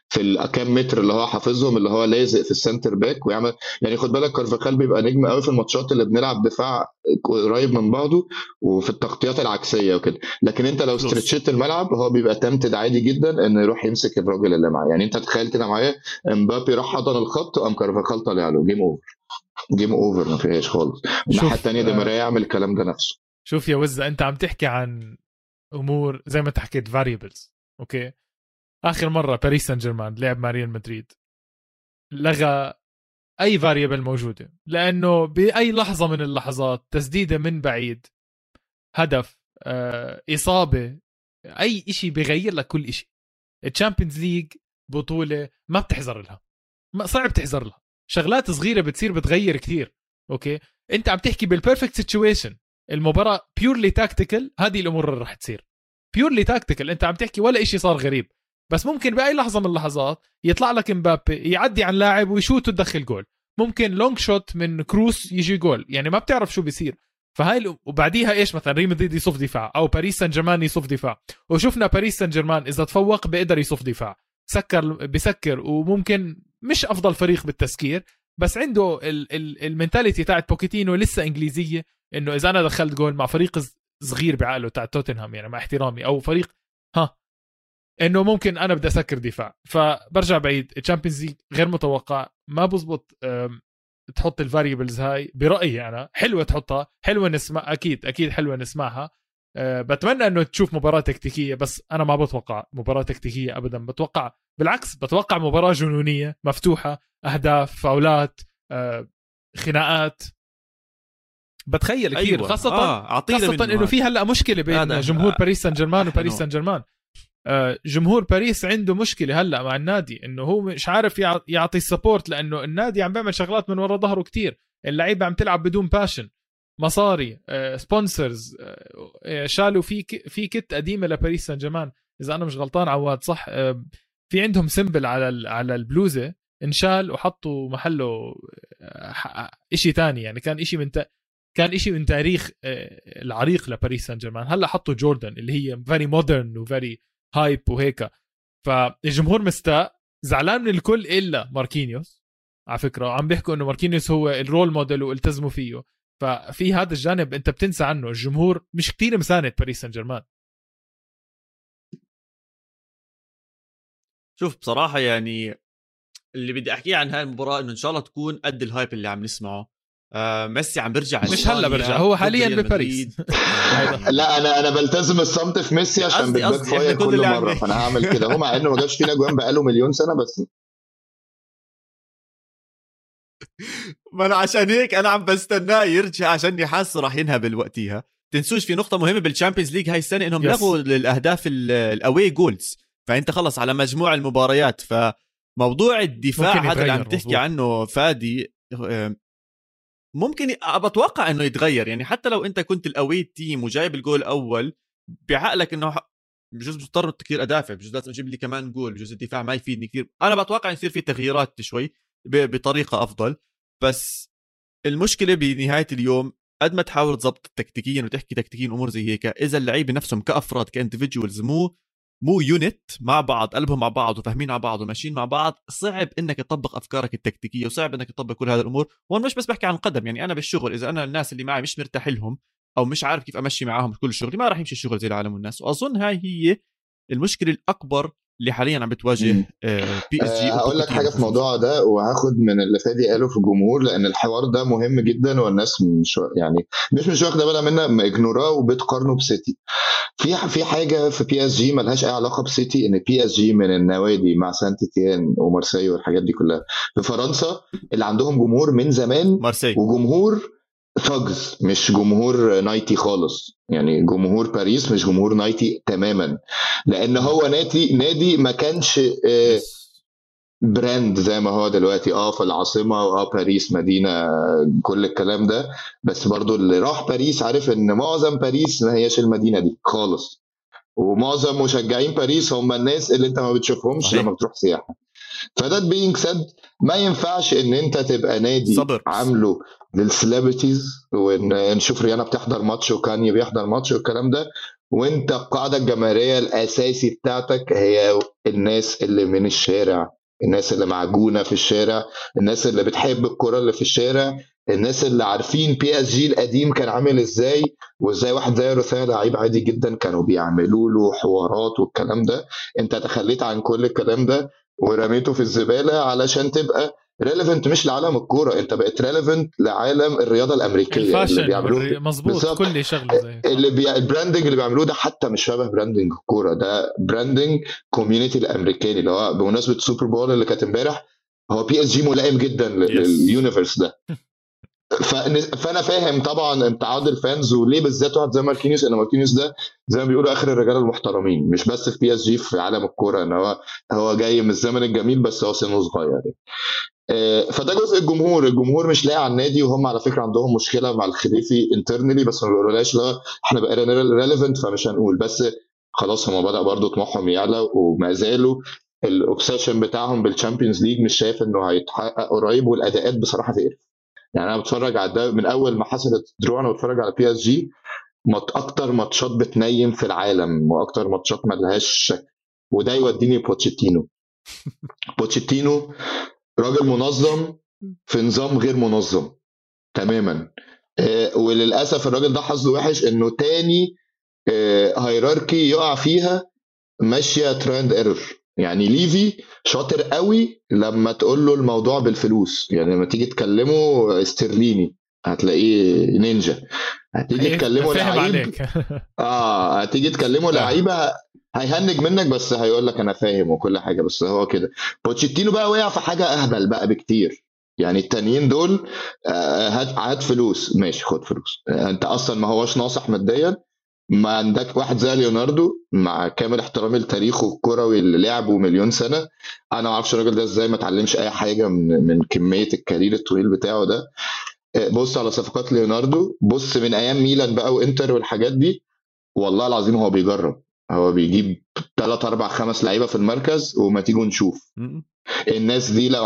في الكام متر اللي هو حافظهم اللي هو لازق في ال centre back ويعمل يعني خد بالك كارفاخال بيبقى نجم قوي في الماتشات اللي بنلعب دفاع قريب من بعضه وفي التغطيات العكسية وكده. لكن انت لو stretch ت الملعب هو بيبقى تمتد عادي جدا انه يروح يمسك الراجل اللي معاه. يعني انت تخيل كده معايا مبابي راح حضن الخط وقام كارفاخال طالع له. game over game over ما فيهاش خالص. الناحية الثانية دي ماريا يعمل الكلام ده نفسه. شوف يا وزة انت عم تحكي عن أمور زي ما انت حكيت variables okay. آخر مرة باريس سان جيرمان لعب مع ريال مدريد. لغى أي variable موجودة. لأنه بأي لحظة من اللحظات تسديدة من بعيد هدف آه، إصابة أي شيء بيغير لك كل شيء ال Champions League بطولة ما بتحزر لها. صعب تحزر لها. شغلات صغيرة بتصير بتغير كثير. okay؟ أنت عم تحكي بال perfect situation المباراة purely tactical هذه الأمور اللي راح تصير. purely tactical أنت عم تحكي ولا شيء صار غريب. بس ممكن بأي لحظة من اللحظات يطلع لك مبابي يعدي عن لاعب ويشوت وتدخل جول. ممكن long shot من كروس يجي جول. يعني ما بتعرف شو بيصير. فهاي وبعديها إيش مثلا؟ ريال مدريد يصف دفاع أو باريس سان جيرمان يصف دفاع. وشفنا باريس سان جيرمان إذا تفوق بيقدر يصف دفاع. سكر بسكر. وممكن مش أفضل فريق بالتسكير. بس عنده ال mentality تاعت بوتشيتينو لسه إنجليزية. إنه إذا أنا دخلت جول مع فريق صغير بعقله تاع توتنهام يعني مع احترامي أو فريق ها إنه ممكن أنا بدي أسكر دفاع. فبرجع بعيد ال Champions League غير متوقع ما بزبط تحط ال variables هاي برأيي أنا حلوة تحطها حلوة نسمع أكيد أكيد حلوة نسمعها. أه بتمنى إنه تشوف مباراة تكتيكية بس أنا ما بتوقع مباراة تكتيكية ابدا بتوقع بالعكس بتوقع مباراة جنونية مفتوحة أهداف فاولات أه خناقات. بتخيل كثير أيوة. خاصة آه. خاصة إنه في هلأ مشكلة بين جمهور باريس سان جيرمان وباريس سان جيرمان. آه، جمهور باريس عنده مشكلة هلأ مع النادي إنه هو مش عارف يعطي ال support لأنه النادي عم بيعمل شغلات من ورا ظهره كتير. اللعيبة عم تلعب بدون passion مصاري sponsors آه، آه، شالوا في في kit قديمة لباريس سان جيرمان. إذا أنا مش غلطان عواد صح؟ في عندهم symbol على على البلوزة انشال وحطوا محله شيء ثاني يعني كان شيء من كان إشي من تاريخ آه، العريق لباريس سان جيرمان. هلأ حطوا جوردن اللي هي very modern و very hype وهيك. فالجمهور مستاء زعلان من الكل إلا ماركينيوس. على فكرة عم بيحكوا إنه ماركينيوس هو ال role model والتزموا فيه. ففي هذا الجانب أنت بتنسى عنه الجمهور مش كتير مساند باريس سان جيرمان. شوف بصراحة يعني اللي بدي أحكيه عن هاي المباراة إنه إن شاء الله تكون قد ال hype اللي عم نسمعه. آه ميسي عم بيرجع مش هلا برجع هو حاليا بباريس. لا أنا أنا بلتزم الصمت في ميسي عشان بت backfire كل مرة فأنا هعمل كده. هو مع إنه ما جابش فينا جوان بقاله مليون سنة بس. ما أنا عشان هيك أنا عم بستناه يرجع عشان حاسه راح ينهب وقتها تنسوش في نقطة مهمة بال Champions League هاي السنة إنهم لغوا الاهداف ال away goals فأنت خلص على مجموع المباريات فموضوع الدفاع هذا اللي عم تحكي عنه فادي ممكن بتوقع إنه يتغير. يعني حتى لو أنت كنت القوي team وجايب الجول الأول بعقلك إنه بجوز بضطر كثير أدافع بجوز لازم أجيب لي كمان جول بجوز الدفاع ما يفيدني كثير أنا بتوقع يصير في تغييرات شوي بطريقة أفضل. بس المشكلة بنهاية اليوم قد ما تحاول تظبط تكتيكيا وتحكي تكتيكيا أمور زي هيك إذا اللعيبة نفسهم كأفراد ك individuals مو مو unit مع بعض قلبهم مع بعض وفاهمين على بعض وماشيين مع بعض صعب إنك تطبق أفكارك التكتيكية وصعب إنك تطبق كل هذه الأمور. وأنا مش بس بحكي عن القدم يعني أنا بالشغل إذا أنا الناس اللي معي مش مرتاح لهم أو مش عارف كيف أمشي معاهم كل شغلي ما راح يمشي الشغل زي العالم والناس. وأظن هاي هي المشكلة الأكبر اللي حاليا عم بتواجه PSG هقول لك حاجة في الموضوع ده وهاخد من اللي فادي قاله في الجمهور لأن الحوار ده مهم جدا والناس مش يعني مش مش واخدة بالها منه ignore اه وبتقارنه بسيتي في في حاجة في PSG ملهاش أي علاقة بسيتي إن PSG من النوادي مع سانت إتيان ومارسيل والحاجات دي كلها. في فرنسا اللي عندهم جمهور من زمان مارسيل وجمهور thugs مش جمهور نايتي خالص. يعني جمهور باريس مش جمهور نايتي تماما. لأن هو نادي نادي ما كانش brand زي ما هو دلوقتي. آه في العاصمة واه باريس مدينة كل الكلام ده. بس برضو اللي راح باريس عارف إن معظم باريس ما هياش المدينة دي خالص. ومعظم مشجعين باريس هم الناس اللي أنت ما بتشوفهمش لما بتروح سياحة. فده being said ما ينفعش إن أنت تبقى نادي صبر. عامله لل celebrities وان نشوف ريهانا بتحضر ماتش وكاني بيحضر ماتش والكلام ده وأنت القاعدة الجماهيرية الأساسي بتاعتك هي الناس اللي من الشارع الناس اللي معجونة في الشارع الناس اللي بتحب الكرة اللي في الشارع الناس اللي عارفين PSG القديم كان عامل إزاي وإزاي واحد زي روثايا لعيب عادي جدا كانوا بيعملوا له حوارات والكلام ده. أنت تخليت عن كل الكلام ده ورميته في الزبالة علشان تبقى relevant مش لعالم الكورة. انت بقيت relevant لعالم الرياضة الأمريكية ال fashion اللي بيعملوه مظبوط كل شغلة زي اللي بي... ال branding اللي بيعملوه ده حتى مش شبه branding الكورة. ده branding community الأمريكاني اللي هو بمناسبة ال Super Bowl اللي كانت امبارح هو PSG ملائم جدا لل universe ده. فانا فاهم طبعا امتعاض ال fans وليه بالذات واحد زي ماركينيوس ان ماركينيوس ده زي ما بيقولوا آخر الرجال المحترمين مش بس في PSG في عالم الكورة إن هو هو جاي من الزمن الجميل بس هو سنه صغير. آه، فده جزء الجمهور الجمهور مش لايق على النادي وهم على فكرة عندهم مشكلة مع الخليفي internally بس ما بيقولولاش لا إحنا بقينا relevant فمش هنقول. بس خلاص هم بدا برضو طموحهم يعلى وما زالوا ال obsession بتاعهم بال Champions League مش شايف إنه هيتحقق قريب والأداءات بصراحة تقرف. يعني أنا بتفرج على ده من أول ما حصلت draw أنا بتفرج على PSG أكتر ماتشات بتنيم في العالم وأكتر ماتشات ما لهاش شكل وده يوديني بوتشيتينو. بوتشيتينو راجل منظم في نظام غير منظم تماما. آه وللأسف الراجل ده حظه وحش إنه تاني آه hierarchy يقع فيها ماشية trial error يعني ليفي شاطر قوي لما تقول له الموضوع بالفلوس. يعني لما تيجي تكلمه استرليني هتلاقيه نينجا. هتيجي تكلمه لعيب. آه هتيجي تكلمه آه. لعيبه هيهنج منك بس هيقول لك أنا فاهم وكل حاجة بس هو كده. بوتشيتينو بقى وقع في حاجة أهبل بقى بكتير. يعني التانيين دول آه، هات هات فلوس. ماشي خد فلوس. آه، أنت أصلا ما هوش ناصح ماديا. ما عندك واحد زي ليوناردو مع كامل احترامي لتاريخه الكروي اللي لعبه مليون سنة. أنا ما أعرفش الراجل ده إزاي ما اتعلمش أي حاجة من من كمية ال career الطويل بتاعه ده. آه، بص على صفقات ليوناردو. بص من أيام ميلان بقى وإنتر والحاجات دي والله العظيم هو بيجرب. هو بيجيب ثلاث أربع خمس لعيبة في المركز وما تيجوا نشوف. الناس دي لو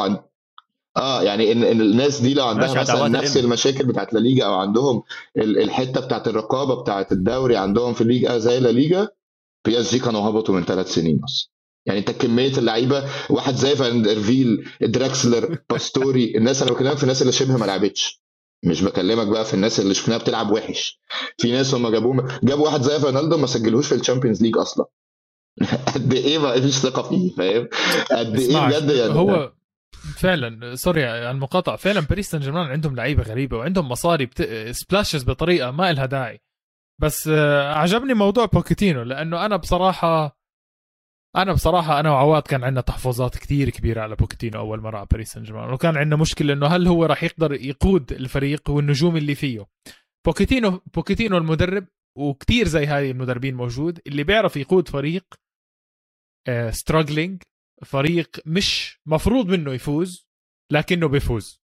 آه يعني إن الناس دي لو عندها مثلا نفس المشاكل بتاعت لا ليجا أو عندهم الحتة بتاعت الرقابة بتاعت الدوري عندهم في الليجا زي لا ليجا بي إس جي كانوا هبطوا من ثلاث سنين أصلا يعني أنت كمية اللعيبة واحد زي فاندرفيل دراكسلر باستوري الناس أنا بكلمك في الناس اللي شبه ما لعبتش مش بكلمك بقى في الناس اللي شفناها بتلعب وحش. في ناس هم جابوه جابوا واحد زي فاينالدو ما سجلهوش في ال Champions League أصلا. قد إيه ما فيش ثقة فيه فاهم؟ قد إيه بجد يعني. هو فعلا sorry على المقاطعة. فعلا باريس سان جيرمان عندهم لعيبة غريبة وعندهم مصاري بت... splashes بطريقة ما لها داعي. بس آه، عجبني موضوع بوكيتينو لأنه أنا بصراحة أنا بصراحة أنا وعواد كان عندنا تحفظات كثير كبيرة على بوكيتينو أول مرة على باريس سان جيرمان وكان عندنا مشكلة إنه هل هو راح يقدر يقود الفريق والنجوم اللي فيه؟ بوكيتينو بوكيتينو المدرب وكثير زي هاي المدربين موجود اللي بيعرف يقود فريق struggling آه، فريق مش مفروض منه يفوز لكنه بيفوز.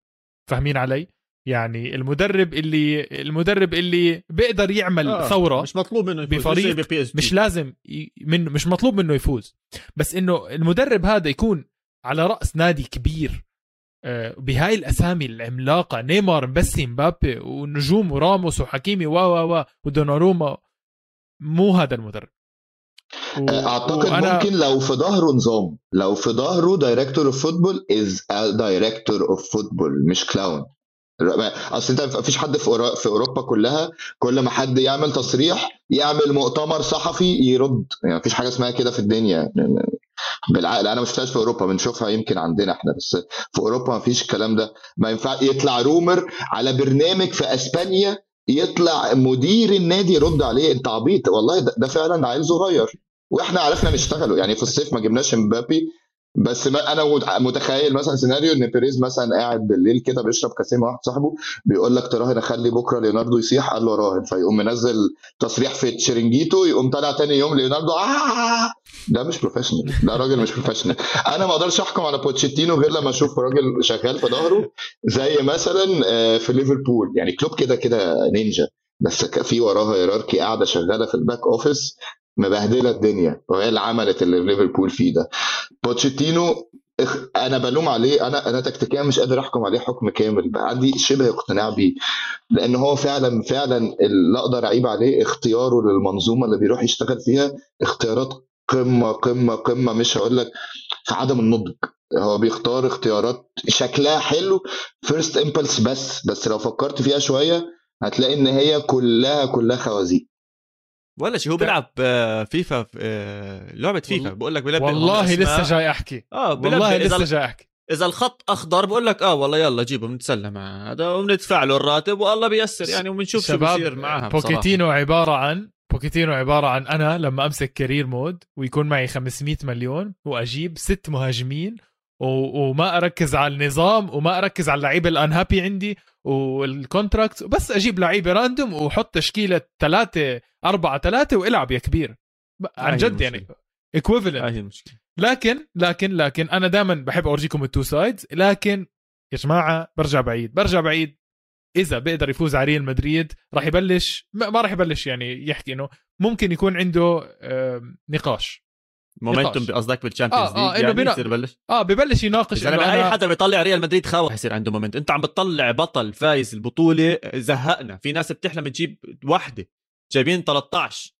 فاهمين علي؟ يعني المدرب اللي المدرب اللي بيقدر يعمل آه ثورة مش مطلوب منه يفوز بفريق مش لازم من مش مطلوب منه يفوز. بس إنه المدرب هذا يكون على رأس نادي كبير آه، بهاي الأسامي العملاقة نيمار ميسي مبابي ونجوم وراموس وحكيمي و و و ودوناروما مو هذا المدرب. و... أعتقد وأنا... ممكن لو في ظهره نظام. لو في ظهره director of football as director of football مش clown أصل أنت مفيش حد في في أوروبا كلها كل ما حد يعمل تصريح يعمل مؤتمر صحفي يرد. يعني مفيش حاجة اسمها كده في الدنيا. بالعقل أنا ما شفتهاش في أوروبا بنشوفها يمكن عندنا إحنا بس في أوروبا ما فيش الكلام ده. ما ينفع يطلع rumor على برنامج في إسبانيا يطلع مدير النادي يرد عليه. أنت عبيط. والله ده, ده فعلا عيل صغير. وإحنا عرفنا نشتغله. يعني في الصيف ما جبناش مبابي بس ما أنا متخيل مثلا سيناريو إن بيريز مثلا قاعد بالليل كده بيشرب كاسين مع واحد صاحبه بيقول لك تراهن أخلي بكرة ليوناردو يصيح قال له راهن. فيقوم منزل تصريح في تشيرنجيتو يقوم طالع تاني يوم ليوناردو آه ده مش professional ده راجل مش professional أنا ما أقدرش أحكم على بوتشيتينو غير لما أشوف راجل شغال في ظهره زي مثلا آه، في ليفربول. يعني كلوب كده كده نينجا. بس في وراها hierarchy قاعدة شغالة في ال back office مبهدلة الدنيا وهي اللي عملت اللي ليفربول فيه ده. بوتشيتينو أنا بلوم عليه أنا أنا تكتيكيا مش قادر أحكم عليه حكم كامل عندي شبه اقتناع بيه لأن هو فعلا فعلا اللي أقدر أعيب عليه اختياره للمنظومة اللي بيروح يشتغل فيها اختيارات قمة قمة قمة مش هقول لك في عدم النضج. هو بيختار اختيارات شكلها حلو first impulse بس بس لو فكرت فيها شوية هتلاقي إن هي كلها كلها خوازيق. ولا شيء هو بيلعب فيفا آه، لعبة فيفا. بقول لك بيلعب والله لسه جاي أحكي. آه والله لسه جاي أحكي. إذا الخط أخضر بقول لك آه والله يلا جيبه بنتسلى مع هذا وبندفع له الراتب والله بيسر يعني وبنشوف شو بيصير معاها بوكيتينو عبارة عن بوكيتينو عبارة عن أنا لما أمسك career mode ويكون معي 500 مليون وأجيب ست مهاجمين وما أركز على النظام وما أركز على اللعيبة ال unhappy عندي وال contract بس أجيب لعيبة random وحط تشكيلة ثلاثة أربعة ثلاثة وإلعب يا كبير. عن جد يعني equivalent لكن لكن لكن أنا دائما بحب أورجيكم ال two sides لكن يا جماعة برجع بعيد برجع بعيد. إذا بيقدر يفوز على ريال مدريد راح يبلش ما راح يبلش يعني يحكي إنه ممكن يكون عنده نقاش. momentum قصدك بال Champions League آه إنه يعني بنا... ببلش آه ببلش يناقش إنه اي حدا بيطلع ريال مدريد خاوه حيصير عنده moment أنت عم بتطلع بطل فايز البطولة زهقنا. في ناس بتحلم تجيب وحدة. جايبين 13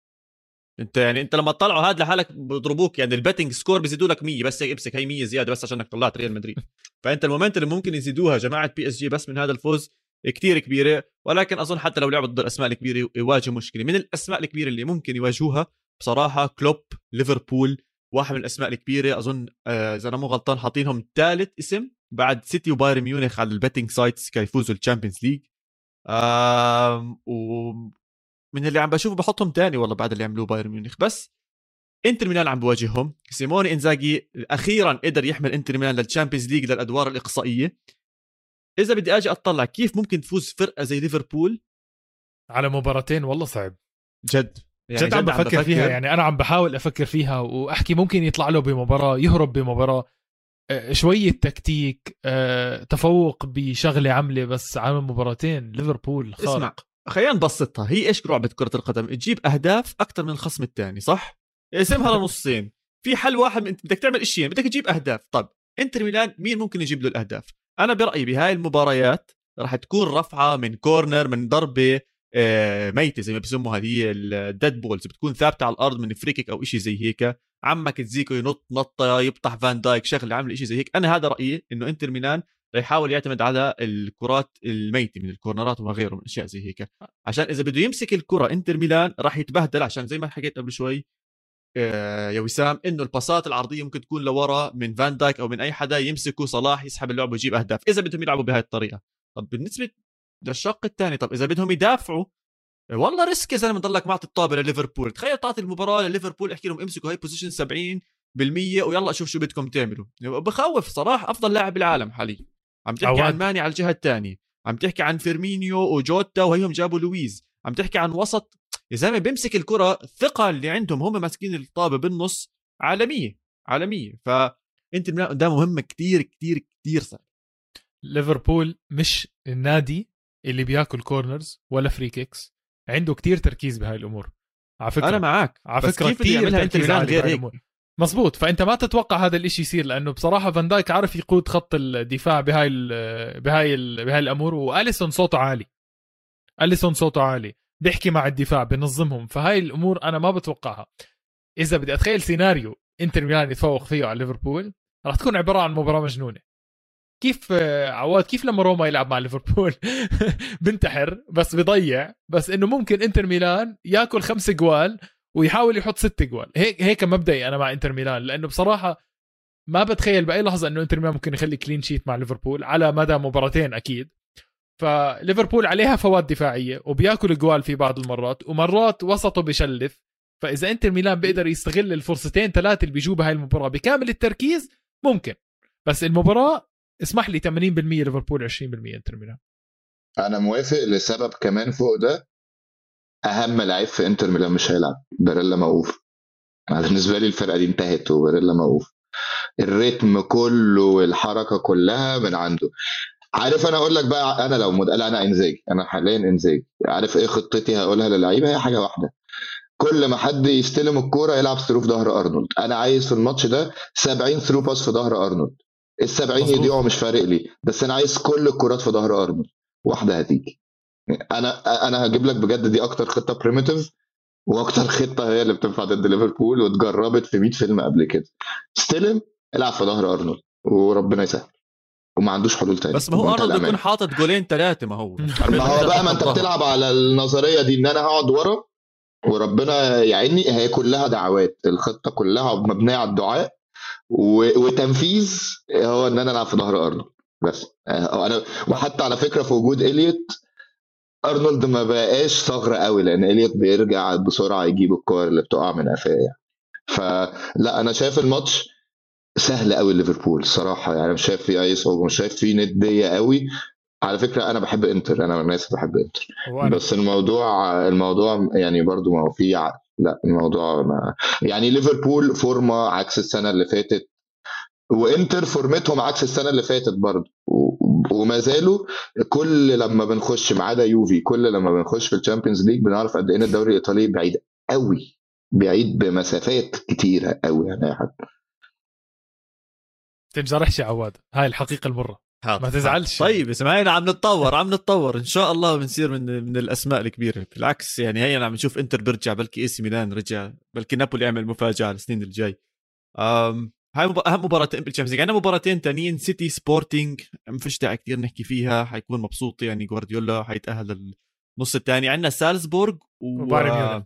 أنت يعني أنت لما تطلعوا هذا لحالك بضربوك. يعني ال betting score بيزيدوا لك 100 بس امسك هي 100 زيادة بس عشانك طلعت ريال مدريد. فأنت ال moment اللي ممكن يزيدوها جماعة بي اس جي بس من هذا الفوز كتير كبيرة. ولكن أظن حتى لو لعبوا ضد الأسماء الكبيرة يواجهوا مشكلة. من الأسماء الكبيرة اللي ممكن يواجهوها؟ بصراحة كلوب ليفربول واحد من الأسماء الكبيرة أظن آه، إذا أنا مو غلطان حاطينهم ثالث اسم بعد سيتي وبايرن ميونخ على ال betting sites كيفوزوا ال Champions League ومن اللي عم بشوفه بحطهم ثاني والله بعد اللي عملوه بايرن ميونخ. بس إنتر ميلان عم بواجههم. سيموني إنزاجي أخيرا قدر يحمل إنتر ميلان لل Champions League للأدوار الإقصائية. إذا بدي آجي أطلع كيف ممكن تفوز فرقة زي ليفربول؟ على مباراتين والله صعب. جد. يعني جد عم بفكر, فيها يعني أنا عم بحاول أفكر فيها وأحكي ممكن يطلع له بمباراة يهرب بمباراة. آه، شوية تكتيك آه، تفوق بشغلة عملة بس على مباراتين ليفربول خارق. اسمع خلينا نبسطها. هي إيش لعبه كرة القدم؟ تجيب أهداف أكثر من الخصم الثاني صح؟ اقسمها لنصين. في حل واحد بدك تعمل شيئين بدك تجيب أهداف. طب إنتر ميلان مين ممكن يجيب له الأهداف؟ أنا برأيي بهاي المباريات راح تكون رفعة من corner من ضربة ميتة زي ما بسموها هي ال dead balls بتكون ثابتة على الأرض من free kick أو شيء زي هيك. عمك دزيكو ينط نطة يبطح فان دايك شغلة عامل شيء زي هيك. أنا هذا رأيي إنه انتر ميلان راح يحاول يعتمد على الكرات الميتة من ال corners وغيره من أشياء زي هيك. عشان إذا بده يمسك الكرة انتر ميلان راح يتبهدل عشان زي ما حكيت قبل شوي آه، يا وسام إنه الباصات العرضية ممكن تكون لورا من فان دايك أو من أي حدا يمسكه صلاح يسحب اللعبه ويجيب أهداف إذا بدهم يلعبوا بهاي الطريقة. طب بالنسبة للشق الثاني. طب إذا بدهم يدافعوا والله risk يا زلمة ضلك معطي الطابة لليفربول. تخيل تعطي المباراة لليفربول احكي لهم امسكوا هاي بوزيشن 70 بالمية ويلا شوف شو بدكم تعملوا. بخوف صراحة أفضل لاعب بالعالم حاليا. عم تحكي عن ماني على الجهة الثانية. عم تحكي عن فيرمينيو وجوتا وهيهم جابوا لويس. عم تحكي عن وسط. يا زلمة بيمسك الكرة الثقة اللي عندهم هم ماسكين الطابة بالنص عالمية عالمية. فانت ده مهمه كثير كثير كثير صعب ليفربول مش النادي اللي بياكل corners ولا free kicks عنده كتير تركيز بهاي الأمور. على فكرة. أنا معك على فكرة كثير تركيز على غير هيك مزبوط فأنت ما تتوقع هذا الإشي يصير لأنه بصراحة فان دايك عارف يقود خط الدفاع بهاي ال بهاي ال بهاي الأمور وأليسون صوته عالي. أليسون صوته عالي. بيحكي مع الدفاع بنظمهم. فهاي الأمور أنا ما بتوقعها. إذا بدي أتخيل سيناريو انتر ميلان يتفوق فيه على ليفربول راح تكون عبارة عن مباراة مجنونة. كيف عواد كيف لما روما يلعب مع ليفربول؟ بنتحر بس بضيع بس إنه ممكن إنتر ميلان ياكل خمس إجوال ويحاول يحط ست إجوال. هيك هيك مبدئي أنا مع إنتر ميلان لأنه بصراحة ما بتخيل بأي لحظة إنه إنتر ميلان ممكن يخلي clean sheet مع ليفربول على مدى مباراتين أكيد. فليفربول عليها هفوات دفاعية وبياكل إجوال في بعض المرات ومرات وسطه بشلف فإذا إنتر ميلان بيقدر يستغل الفرصتين ثلاثة اللي بيجوا بهاي المباراة بكامل التركيز ممكن. بس المباراة اسمح لي 80% ليفربول 20% انتر ميلان. أنا موافق. لسبب كمان فوق ده أهم لعيب في انتر ميلان مش هيلعب باريلا موقوف بالنسبة لي الفرقة دي انتهت وباريلا موقوف ال rhythm كله والحركة كلها من عنده. عارف أنا أقول لك بقى أنا لو مد... لا أنا إنزاجي أنا حاليا إنزاجي عارف إيه خطتي هقولها للعيبة؟ هي حاجة واحدة. كل ما حد يستلم الكورة يلعب through في ظهر أرنولد. أنا عايز في الماتش ده 70 through pass في ظهر أرنولد. ال 70 يضيعوا مش فارق لي. بس أنا عايز كل الكرات في ظهر أرنولد. واحدة هتيجي. أنا أنا هجيب لك بجد دي أكتر خطة primitive وأكتر خطة هي اللي بتنفع ضد ليفربول واتجربت في 100 فيلم قبل كده. استلم العب في ظهر أرنولد وربنا يسهل. وما عندوش حلول تاني بس ما هو أرنولد يكون حاطط جولين ثلاثة ما هو. ما هو بقى ما أنت بتلعب على النظرية دي إن أنا هقعد ورا وربنا يعيني هي كلها دعوات. الخطة كلها مبنية على الدعاء. وتنفيذ هو إن أنا ألعب في ظهر أرنولد بس. آه، أنا وحتى على فكرة في وجود إليوت أرنولد ما بقاش ثغره قوي لأن إليوت بيرجع بسرعة يجيب الكور اللي بتقع من قفاه يعني. فلا أنا شايف الماتش سهل قوي ليفربول الصراحه يعني. مش شايف فيه اي صعوبه مش شايف فيه نديه قوي. على فكرة أنا بحب إنتر أنا من الناس اللي بحب إنتر. بس الموضوع الموضوع يعني برضو ما هو فيه لا الموضوع ما يعني ليفربول form عكس السنة اللي فاتت وإنتر form تهم عكس السنة اللي فاتت برضه. وما زالوا كل لما بنخش ما عدا يوفي كل لما بنخش في ال Champions League بنعرف قد إيه الدوري الإيطالي بعيد قوي بعيد بمسافات كتيرة قوي يعني يا حد تنجرحش يا عواد هاي الحقيقة المرة. ما تزعلش. طيب اسمعينا عم نتطور عم نتطور. إن شاء الله بنصير من من الأسماء الكبيرة. بالعكس يعني هي عم نشوف إنتر بيرجع بلكي AC ميلان رجع بلكي نابولي يعمل مفاجأة السنين الجاي. أم هاي مب... اهم مباراتين بال Champions League. عندنا مباراتين ثانيين سيتي سبورتنج ما فيش داعي كثير نحكي فيها. حيكون مبسوط يعني جوارديولا حيتأهل للنص الثاني عندنا سالزبورغ و... وبايرن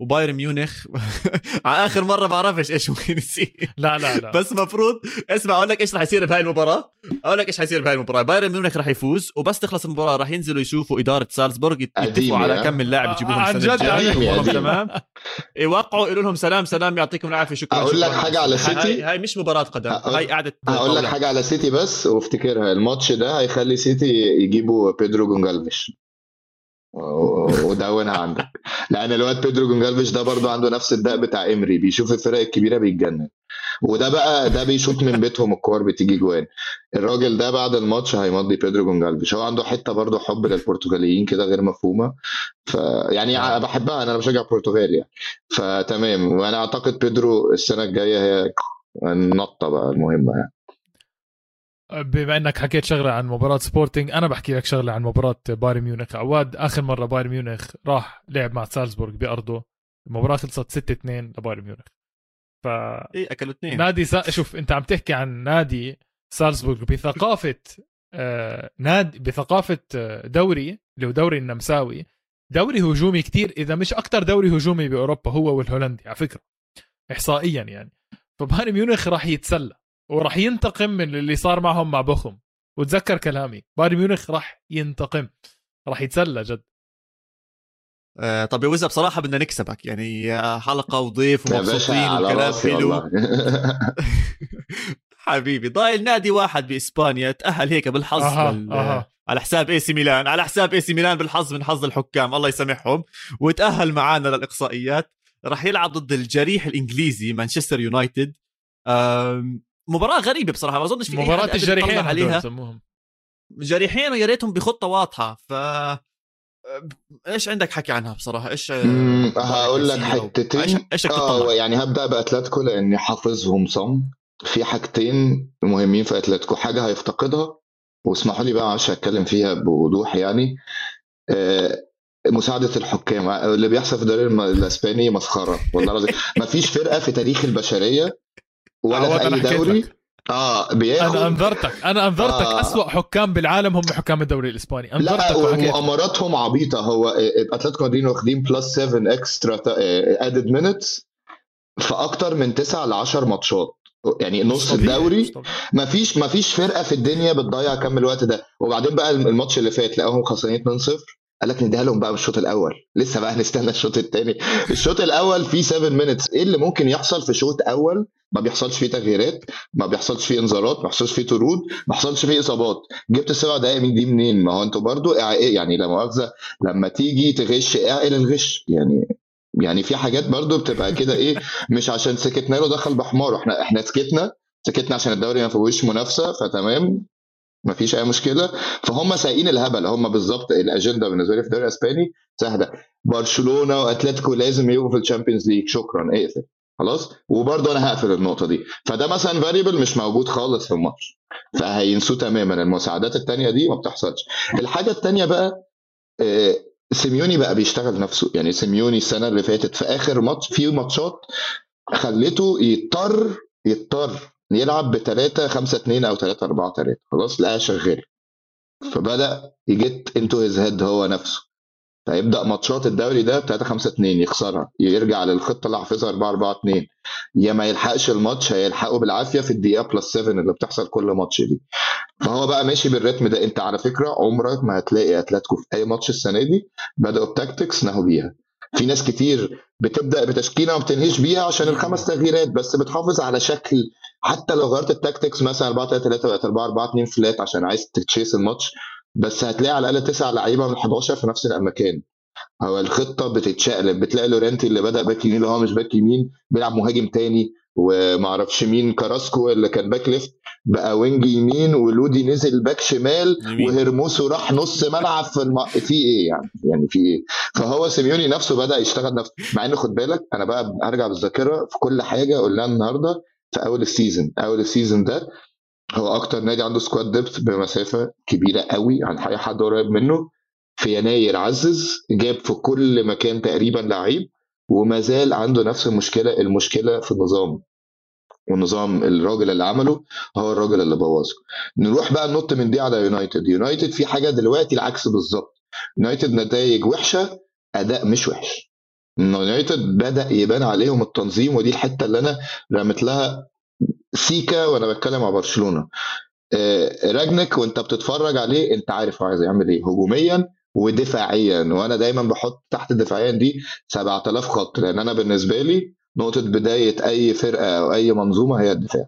وبايرن ميونخ. على آخر مرة بعرفش إيش ممكن يصير. لا لا لا. بس مفروض اسمع أقول لك إيش راح يصير بهاي المباراة. أقول لك إيش حيصير بهاي المباراة. بايرن ميونخ راح يفوز وبس تخلص المباراة. راح ينزلوا يشوفوا إدارة سالزبورغ يتفقوا على كم من لاعب يجيبوهم عن جد تمام. يوقعوا يقولوا لهم سلام سلام يعطيكم العافية شكرا أقول لك حاجة على سيتي. هاي, هاي مش مباراة قدم هاي قاعدة أقول لك حاجة على سيتي بس وافتكرها. الماتش ده هيخلي سيتي يجيبوا بيدرو جونجالفيش. ودونها عندك. لأن الواد بيدرو جونجالفيش ده برضه عنده نفس الداء بتاع إمري بيشوف الفرق الكبيرة بيتجنن. وده بقى ده بيشوط من بيتهم الكور بتيجي إجوان. الراجل ده بعد الماتش هيمضي بيدرو جونجالفيش. هو عنده حتة برضه حب للبرتغاليين كده غير مفهومة. فيعني نعم. بحبها أنا بشجع البرتغال يعني. فتمام. وأنا أعتقد بيدرو السنة الجاية هي النطة بقى المهمة يعني. بما إنك حكيت شغلة عن مباراة سبورتنج أنا بحكي لك شغلة عن مباراة بايرن ميونخ. عواد آخر مرة بايرن ميونخ راح لعب مع سالزبورغ بأرضه. المباراة خلصت 6 2 لبايرن ميونخ. ف إيه أكلوا اثنين. نادي سا... شوف أنت عم تحكي عن نادي سالزبورغ بثقافة آه نادي بثقافة آه، دوري اللي هو دوري النمساوي. دوري هجومي كتير إذا مش أكثر دوري هجومي بأوروبا هو والهولندي على فكرة. احصائيا يعني. فبايرن ميونخ راح يتسلى. وراح ينتقم من اللي صار معهم مع بوخم. وتذكر كلامي بايرن ميونخ راح ينتقم راح يتسلى جد. آه طب يا وزة بصراحة بدنا نكسبك. يعني حلقة وضيف ومبسوطين وكلام حلو. حبيبي ضايل نادي واحد بإسبانيا تأهل هيك بالحظ أها بال... أها. على حساب إي سي ميلان. على حساب إي سي ميلان بالحظ من حظ الحكام الله يسامحهم. وتأهل للإقصائيات. راح يلعب ضد الجريح الإنجليزي مانشستر يونايتد. مباراة غريبة بصراحة ما أظنش في مباراة الجريحين عليها. جريحين ويا ريتهم بخطة واضحة ف إيش عندك حكي عنها بصراحة؟ إيش هقول لك حتتين إيش آه يعني هبدأ بأتلتيكو لأني حافظهم صم في حاجتين مهمين في أتلتيكو حاجة هيفتقدها واسمحوا لي بقى عشان أتكلم فيها بوضوح يعني. آه مساعدة الحكام اللي بيحصل في الدوري الإسباني مسخرة والله العظيم. ما فيش فرقة في تاريخ البشرية ولا في أي دوري؟ آه بياخد أنا أنذرتك أنا أنذرتك آه. أسوأ حكام بالعالم هم حكام الدوري الإسباني. أنذرتك لا ومؤامراتهم عبيطة. هو أتلتيكو مدريد واخدين plus 7 extra added minutes في أكتر من 9 ل 10 ماتشات. يعني نص الدوري. ما فيش ما فيش فرقة في الدنيا بتضيع كم الوقت ده. وبعدين بقى الماتش اللي فات لقاهم خسرانين 2-0 قال لك نديها لهم بقى بالشوط الأول. لسه بقى هنستنى الشوط الثاني الشوط الأول فيه 7 minutes إيه اللي ممكن يحصل في شوط أول؟ ما بيحصلش فيه تغييرات ما بيحصلش فيه انذارات ما بيحصلش فيه طرود ما بيحصلش فيه إصابات. جبت السبع دقائق من دي منين؟ ما هو أنتوا برضو يعني لا مؤاخذة لما تيجي تغش اعقل الغش. يعني يعني في حاجات برضو بتبقى كده إيه مش عشان سكتنا له دخل بحمار إحنا إحنا سكتنا سكتنا عشان الدوري ما فيهوش منافسة فتمام. ما فيش أي مشكلة. فهم سايقين الهبل. هم بالظبط الأجندة بالنسبة لي في الدوري الأسباني سهلة. برشلونة وأتلتيكو لازم يبقوا في الشامبيونز ليج. شكرا. اقفل. خلاص؟ وبرضه أنا هقفل النقطة دي. فده مثلا variable مش موجود خالص في الماتش. فهينسوه تماما. المساعدات التانية دي ما بتحصلش. الحاجة التانية بقى آه، سيميوني بقى بيشتغل نفسه. يعني سيميوني السنة اللي فاتت في آخر ماتش في ماتشات خليته يضطر يضطر يلعب ب 3 5 2 أو 3 4 3 خلاص لقاها شغال. فبدأ يـ get into his head هو نفسه. فيبدأ ماتشات الدوري ده 3 5 2 يخسرها. يرجع للخطة اللي حافظها 4 4 2 يا ما يلحقش الماتش هيلحقه بالعافية في الدقيقة plus 7 اللي بتحصل كل ماتش دي. فهو بقى ماشي بال rhythm ده. انت على فكرة عمرك ما هتلاقي أتلتيكو في أي ماتش السنة دي بدأوا ب tactics نهوا بيها. في ناس كتير بتبدأ بتشكيلة ما بتنهيش بيها عشان الخمس تغييرات بس بتحافظ على شكل حتى لو غيرت ال tactics مثلا 4 3 3 بقت 4 4 2 flat عشان عايز ت chase الماتش بس هتلاقي على الأقل تسع لعيبة من 11 في نفس المكان هو الخطة بتتشقلب بتلاقي لورنتي اللي بدأ back يمين اللي هو مش back يمين بيلعب مهاجم تاني ومعرفش مين كراسكو اللي كان back left بقى wing يمين ولودي نزل back شمال وهرموسو راح نص ملعب في الم... في إيه يعني؟ يعني في إيه؟ فهو سيميوني نفسه بدأ يشتغل نفسه. مع إنه خد بالك أنا بقى ارجع بالذاكرة في كل حاجة قلناها النهارده في أول ال season. أول ال season ده هو أكتر نادي عنده squad depth بمسافة كبيرة قوي. عن اي حد قريب منه في يناير عزز جاب في كل مكان تقريبا لعيب وما زال عنده نفس المشكلة المشكلة في النظام. والنظام الراجل اللي عمله هو الراجل اللي بوظه. نروح بقى ننط من دي على يونايتد. يونايتد في حاجة دلوقتي العكس بالظبط. يونايتد نتائج وحشة أداء مش وحش. يونايتد بدأ يبان عليهم التنظيم ودي الحتة اللي أنا رمت لها سيكا وأنا بتكلم مع برشلونة. آه، راجنك وأنت بتتفرج عليه أنت عارف هو عايز يعمل إيه هجوميا ودفاعيا. وأنا دايما بحط تحت دفاعيا دي 7000 خط لأن أنا بالنسبة لي نقطة بداية أي فرقة أو أي منظومة هي الدفاع.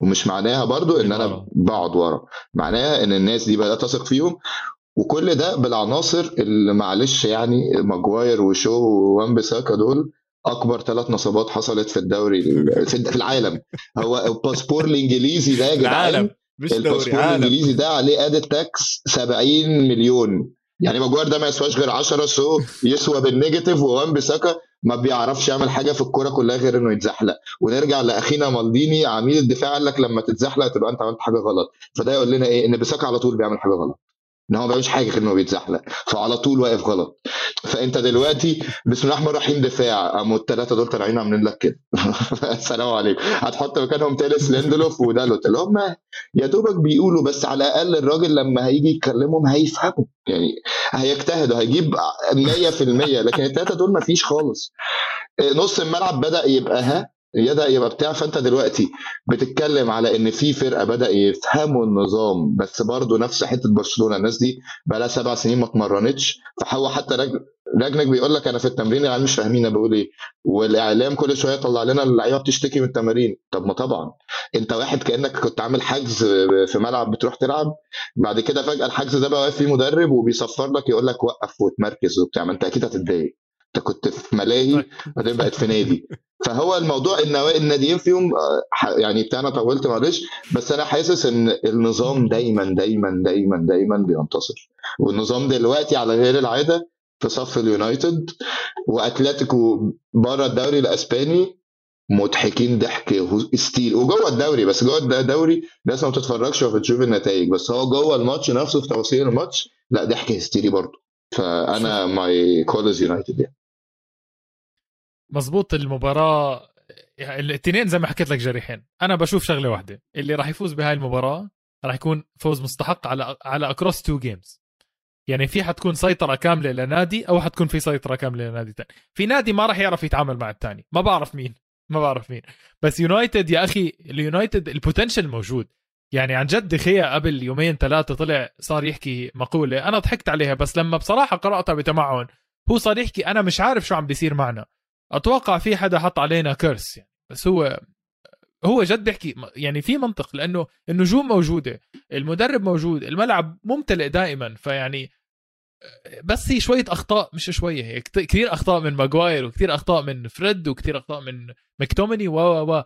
ومش معناها برضو إن أنا بقعد ورا معناها إن الناس دي بدأت تثق فيهم. وكل ده بالعناصر اللي معلش يعني ماجواير وشو ووان بيساكا دول أكبر ثلاث نصابات حصلت في الدوري في العالم. هو الباسبور الإنجليزي ده يا جدعان مش الباسبور الإنجليزي ده عليه added tax 70 مليون. يعني ماجوار ده ما يسواش غير 10 سو يسوى بال negative ووان بيساكا ما بيعرفش يعمل حاجة في الكورة كلها غير إنه يتزحلق. ونرجع لأخينا مالديني عميل الدفاع قال لك لما تتزحلق تبقى أنت عملت حاجة غلط. فده يقول لنا إيه؟ وان بيساكا على طول بيعمل حاجة غلط. إن هو ما بيعملش حاجة غير إنه بيتزحلق. فعلى طول واقف غلط. فأنت دلوقتي بسم الله الرحمن الرحيم دفاع. قاموا الثلاثه دول طالعين عاملين لك كده. السلام عليكم. هتحط مكانهم تيلس ليندلوف ودالوت اللي هم يا دوبك بيقولوا بس على الأقل الراجل لما هيجي يكلمهم هيفهموا. يعني هيجتهدوا. هيجيب 100% لكن الثلاثه دول ما فيش خالص. نص الملعب بدأ يبقى ها؟ يدا يبقى بتاع فأنت دلوقتي بتتكلم على إن في فرقة بدأ يفهموا النظام بس برضه نفس حتة برشلونة الناس دي بقى لها سبع سنين ما اتمرنتش. فهو حتى رجنك بيقول لك أنا في التمرين العيال مش فاهمين أنا بقول إيه. والإعلام كل شوية يطلع لنا اللعيبة بتشتكي من التمارين. طب ما طبعا. أنت واحد كأنك كنت عامل حجز في ملعب بتروح تلعب بعد كده فجأة الحجز ده بقى واقف فيه مدرب وبيصفر لك يقول لك وقف وتمركز وبتاع. ما أنت أكيد هتتضايق. انت كنت في ملاهي طيب. بعدين بقت في نادي. فهو الموضوع الناديين فيهم آه، يعني بتاعنا طولت معلش بس أنا حاسس إن النظام دايما دايما دايما دايما بينتصر. والنظام دلوقتي على غير العادة في صف اليونايتد وأتلتيكو بره الدوري الأسباني مضحكين ضحك ستيل. وجوه الدوري بس جوه الدوري الناس ما بتتفرجش وبتشوف النتائج بس هو جوه الماتش نفسه في تفاصيل الماتش لا ضحك هستيري برضه. فأنا ماي كولز يونايتد يعني. مزبوط المباراة الاثنين زي ما حكيت لك جريحين. أنا بشوف شغلة واحدة اللي راح يفوز بهاي المباراة راح يكون فوز مستحق على على اكروس تو جيمز يعني في حتكون سيطرة كاملة لنادي أو حتكون في سيطرة كاملة لنادي ثاني في نادي ما راح يعرف يتعامل مع الثاني ما بعرف مين ما بعرف مين. بس يونايتد يا أخي اليونايتد البوتنشل موجود. يعني عن جد دخيا قبل يومين ثلاثة طلع صار يحكي مقولة أنا ضحكت عليها بس لما بصراحة قرأتها بتمعن هو صار يحكي أنا مش عارف شو عم بيصير معنا. أتوقع في حدا حط علينا كرس يعني. بس هو هو جد بيحكي يعني في منطق لأنه النجوم موجودة المدرب موجود الملعب ممتلئ دائما فيعني بس هي شوية أخطاء مش شوية هي كثير أخطاء من ماجواير وكثير أخطاء من فريد وكثير أخطاء من مكتومني و و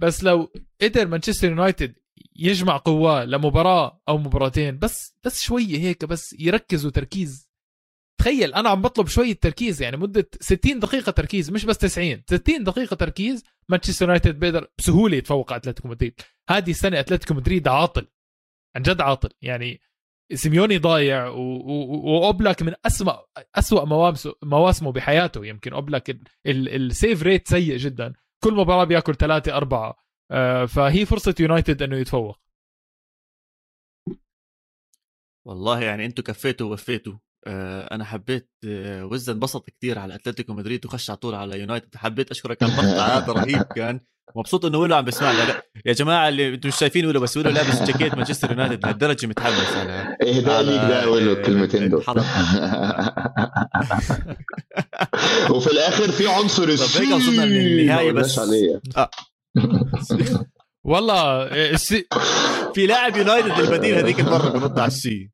بس لو قدر مانشستر يونايتد يجمع قواه لمباراة أو مباراتين بس بس شوية هيك بس يركزوا تركيز تخيل أنا عم بطلب شوية تركيز يعني مدة 60 دقيقة تركيز مش بس 90 60 دقيقة تركيز مانشستر يونايتد بيقدر بسهولة يتفوق على أتلتيكو مدريد. هذه السنة أتلتيكو مدريد عاطل عن جد عاطل. يعني سيميوني ضايع وأوبلاك من اسوء اسوء مواسمه مواسمه بحياته. يمكن أوبلاك ال save rate سيء جدا. كل مباراة بيأكل ثلاثة أربعة. آه، فهي فرصة يونايتد إنه يتفوق. والله يعني أنتم كفيتوا ووفيتوا. أنا حبيت آه، وزة انبسط كثير على أتلتيكو مدريد وخش على طول على يونايتد. حبيت أشكرك على المقطع هذا رهيب كان. مبسوط إنه ولو عم بسمعنا يا جماعة اللي أنتم مش شايفين ولو بس ولو لابس جاكيت مانشستر يونايتد لهالدرجة متحمس أنا. اهداء ليك ده ولو الكلمتين دول. وفي الآخر في عنصر السي طب هيك وصلنا للنهايه بس. آه. والله السي في لاعب يونايتد البديل هذيك المرة بنط على السي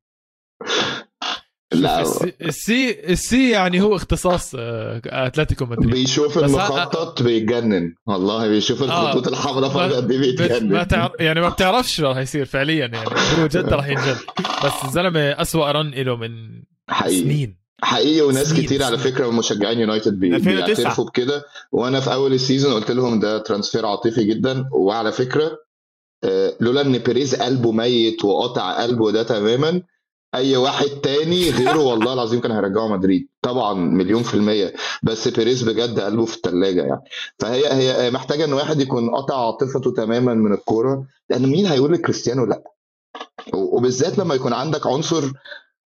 لا السي السي يعني هو اختصاص آه، أتلتيكو مدريد. بيشوف المخطط بيتجنن. والله بيشوف الخطوط آه الحمراء فجاه قد بيتجنن ما تعرف يعني ما بتعرفش شو راح يصير فعليا يعني. هو جد راح ينجن. بس الزلمة اسوء رن له من حقيقي. سنين. حقيقي وناس سنين. كتير على فكرة مشجعين يونايتد بيعترفوا بكده. وأنا في أول السيزون قلت لهم ده ترانسفير عاطفي جدا. وعلى فكرة آه، لولا إن بيريز قلبه ميت وقطع قلبه ده تماما أي واحد تاني غيره والله العظيم كان هيرجعه مدريد. طبعا مليون في المية. بس بيريز بجد قلبه في الثلاجة يعني. فهي هي محتاجة إن واحد يكون قطع عاطفته تماما من الكورة. لأن مين هيقول لكريستيانو لأ؟ وبالذات لما يكون عندك عنصر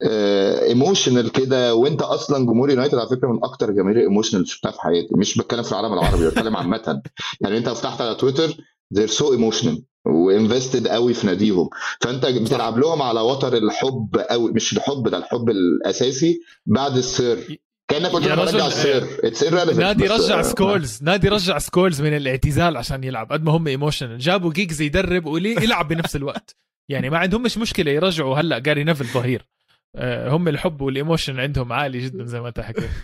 emotional آه، كده. وأنت أصلا جمهور يونايتد على فكرة من أكتر جماهير emotional شفتها في حياتي. مش بتكلم في العالم العربي بتكلم عامة. يعني أنت فتحت على تويتر they're so emotional. و invested قوي في ناديهم. فانت بتلعب لهم على وتر الحب قوي مش الحب ده الحب الأساسي بعد السير كأنك كنت بترجع السير اتس نادي رجع سكولز نادي رجع سكولز من الاعتزال عشان يلعب قد ما هم ايموشنال جابوا جيجز يدرب ويلعب بنفس الوقت. يعني ما عندهم مش مشكلة يرجعوا هلأ جاري نيفل ظهير. آه، هم الحب والايموشن عندهم عالي جدا زي ما انت حكيت.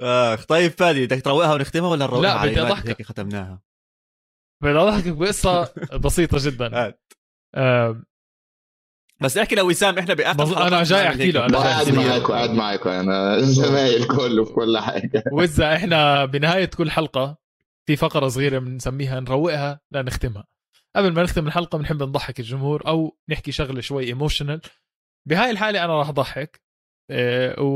آخ طيب فادي بدك تروقها ونختمها ولا نروقها لا بدي أضحك. هيك ختمناها. بدي اضحكك بقصة بسيطة جدا. آه. بس احكي لو وسام إحنا باخر مز... أنا جاي أحكي له أنا قاعد معاكم قاعد معاكم أنا زمايل كله في كل حاجة. وإذا إحنا بنهاية كل حلقة في فقرة صغيرة بنسميها نروقها لنختمها قبل ما نختم الحلقة بنحب نضحك الجمهور أو نحكي شغلة شوي emotional بهاي الحالة أنا راح أضحك و...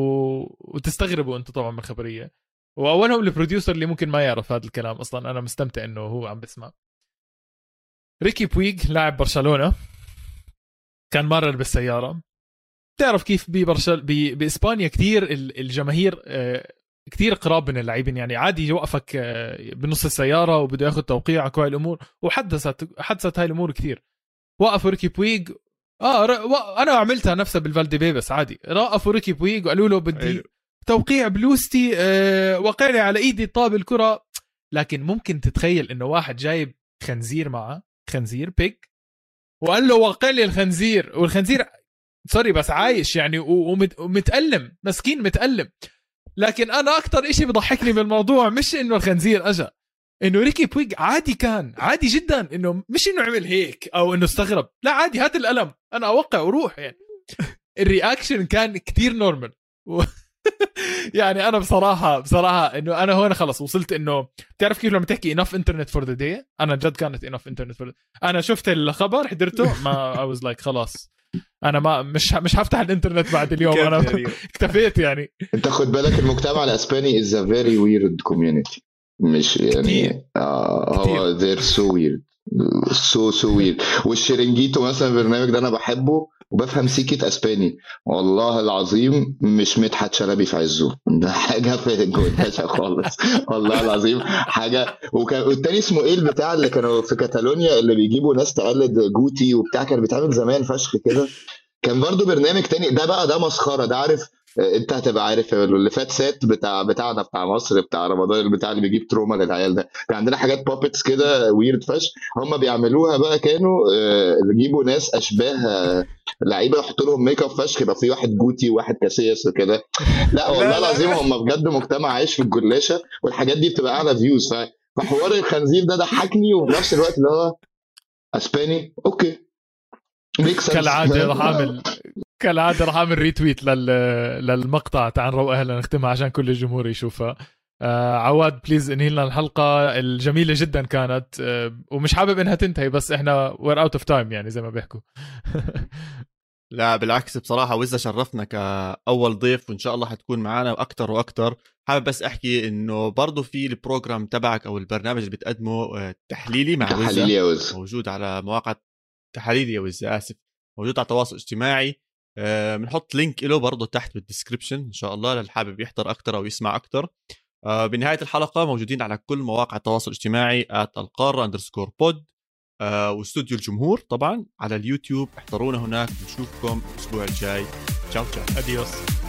وتستغربوا أنتم طبعا من الخبريه وأولهم ال producer اللي ممكن ما يعرف هذا الكلام أصلا أنا مستمتع إنه هو عم بسمع ريكي بويغ لاعب برشلونة. كان مرر بالسياره بتعرف كيف ببرشل ب... بإسبانيا كثير الجماهير آه، كثير قراب من اللاعبين. يعني عادي يوقفك آه، بنص السيارة وبده ياخذ توقيعك وهاي الأمور. وحدثت حدثت هاي الأمور كثير وقفوا ريكي بويغ. آه ر... أنا عملتها نفسها بالفالدي بس عادي. وقفوا ريكي بويغ وقالوا له بدي توقيع بلوسة تي آه وقعني على إيدي طاب الكرة. لكن ممكن تتخيل إنه واحد جايب خنزير معه خنزير بيك وقال له وقع لي الخنزير والخنزير sorry بس عايش يعني ومتألم مسكين متألم. لكن أنا أكثر شيء بضحكني بالموضوع مش إنه الخنزير اجى إنه ريكي بويغ عادي كان عادي جدا إنه مش إنه عمل هيك أو إنه استغرب. لا عادي هات القلم أنا أوقع وروح يعني. ال reaction كان كتير normal. يعني أنا بصراحة بصراحة إنه أنا هون خلص وصلت إنه بتعرف كيف لما تحكي enough internet for the day أنا جد كانت enough internet for أنا شفت الخبر حضرته ما I was like خلاص. أنا ما مش مش هفتح الإنترنت بعد اليوم. أنا اكتفيت يعني. أنت خد بالك المجتمع الإسباني is a very weird community مش يعني آه هو they're so weird. So so weird. والشرنجيتو مثلا البرنامج ده أنا بحبه. وبفهم سيكة أسباني. والله العظيم مش مدحت شلبي في عزه. ده حاجة في الجوداشة خالص. والله العظيم حاجة. وكان والتاني اسمه إيه البتاع اللي كانوا في كاتالونيا اللي بيجيبوا ناس تقلد جوتي وبتاع كان بيتعمل زمان فشخ كده. كان برضو برنامج تاني. ده بقى ده مسخرة. ده عارف انت هتبقى عارف اللي فات سات بتاع بتاعنا بتاع مصر بتاع رمضان بتاع اللي بيجيب تروما للعيال ده. كان عندنا حاجات بابتس كده ويرد فش هم بيعملوها بقى كانوا يجيبوا ناس أشباه لعيبة يحطوا لهم ميك اب فشخ يبقى في واحد جوتي وواحد كاسياس وكده. لا والله العظيم هم بجد مجتمع عايش في الجلاشة والحاجات دي بتبقى اعلى فيوز فحوار الخنزير ده ضحكني وفي نفس الوقت اللي هو أسباني أوكي. كالعادة راح اعمل كالعاده راح اعمل ريتويت لل... للمقطع تعال نروق أهلا نختمها عشان كل الجمهور يشوفها. آه عواد بليز انهي لنا الحلقة. الجميلة جدا كانت. آه ومش حابب إنها تنتهي بس إحنا وير اوت اوف تايم يعني زي ما بيحكوا. لا بالعكس بصراحة وإذا شرفنا كأول ضيف وإن شاء الله حتكون معنا أكثر وأكثر حابب بس أحكي إنه برضه في ال program تبعك أو البرنامج اللي بتقدمه آه، تحليلي مع تحليلي يا وز موجود على مواقع تحليلي يا وز آسف. موجود على التواصل الاجتماعي. بنحط link له برضه تحت بال description إن شاء الله للي حابب يحضر أكثر أو يسمع أكثر آه، بنهاية الحلقة موجودين على كل مواقع التواصل الاجتماعي القارة underscore بود واستوديو الجمهور طبعا على اليوتيوب. احضرونا هناك بنشوفكم الأسبوع الجاي. تشاو تشاو. اديوس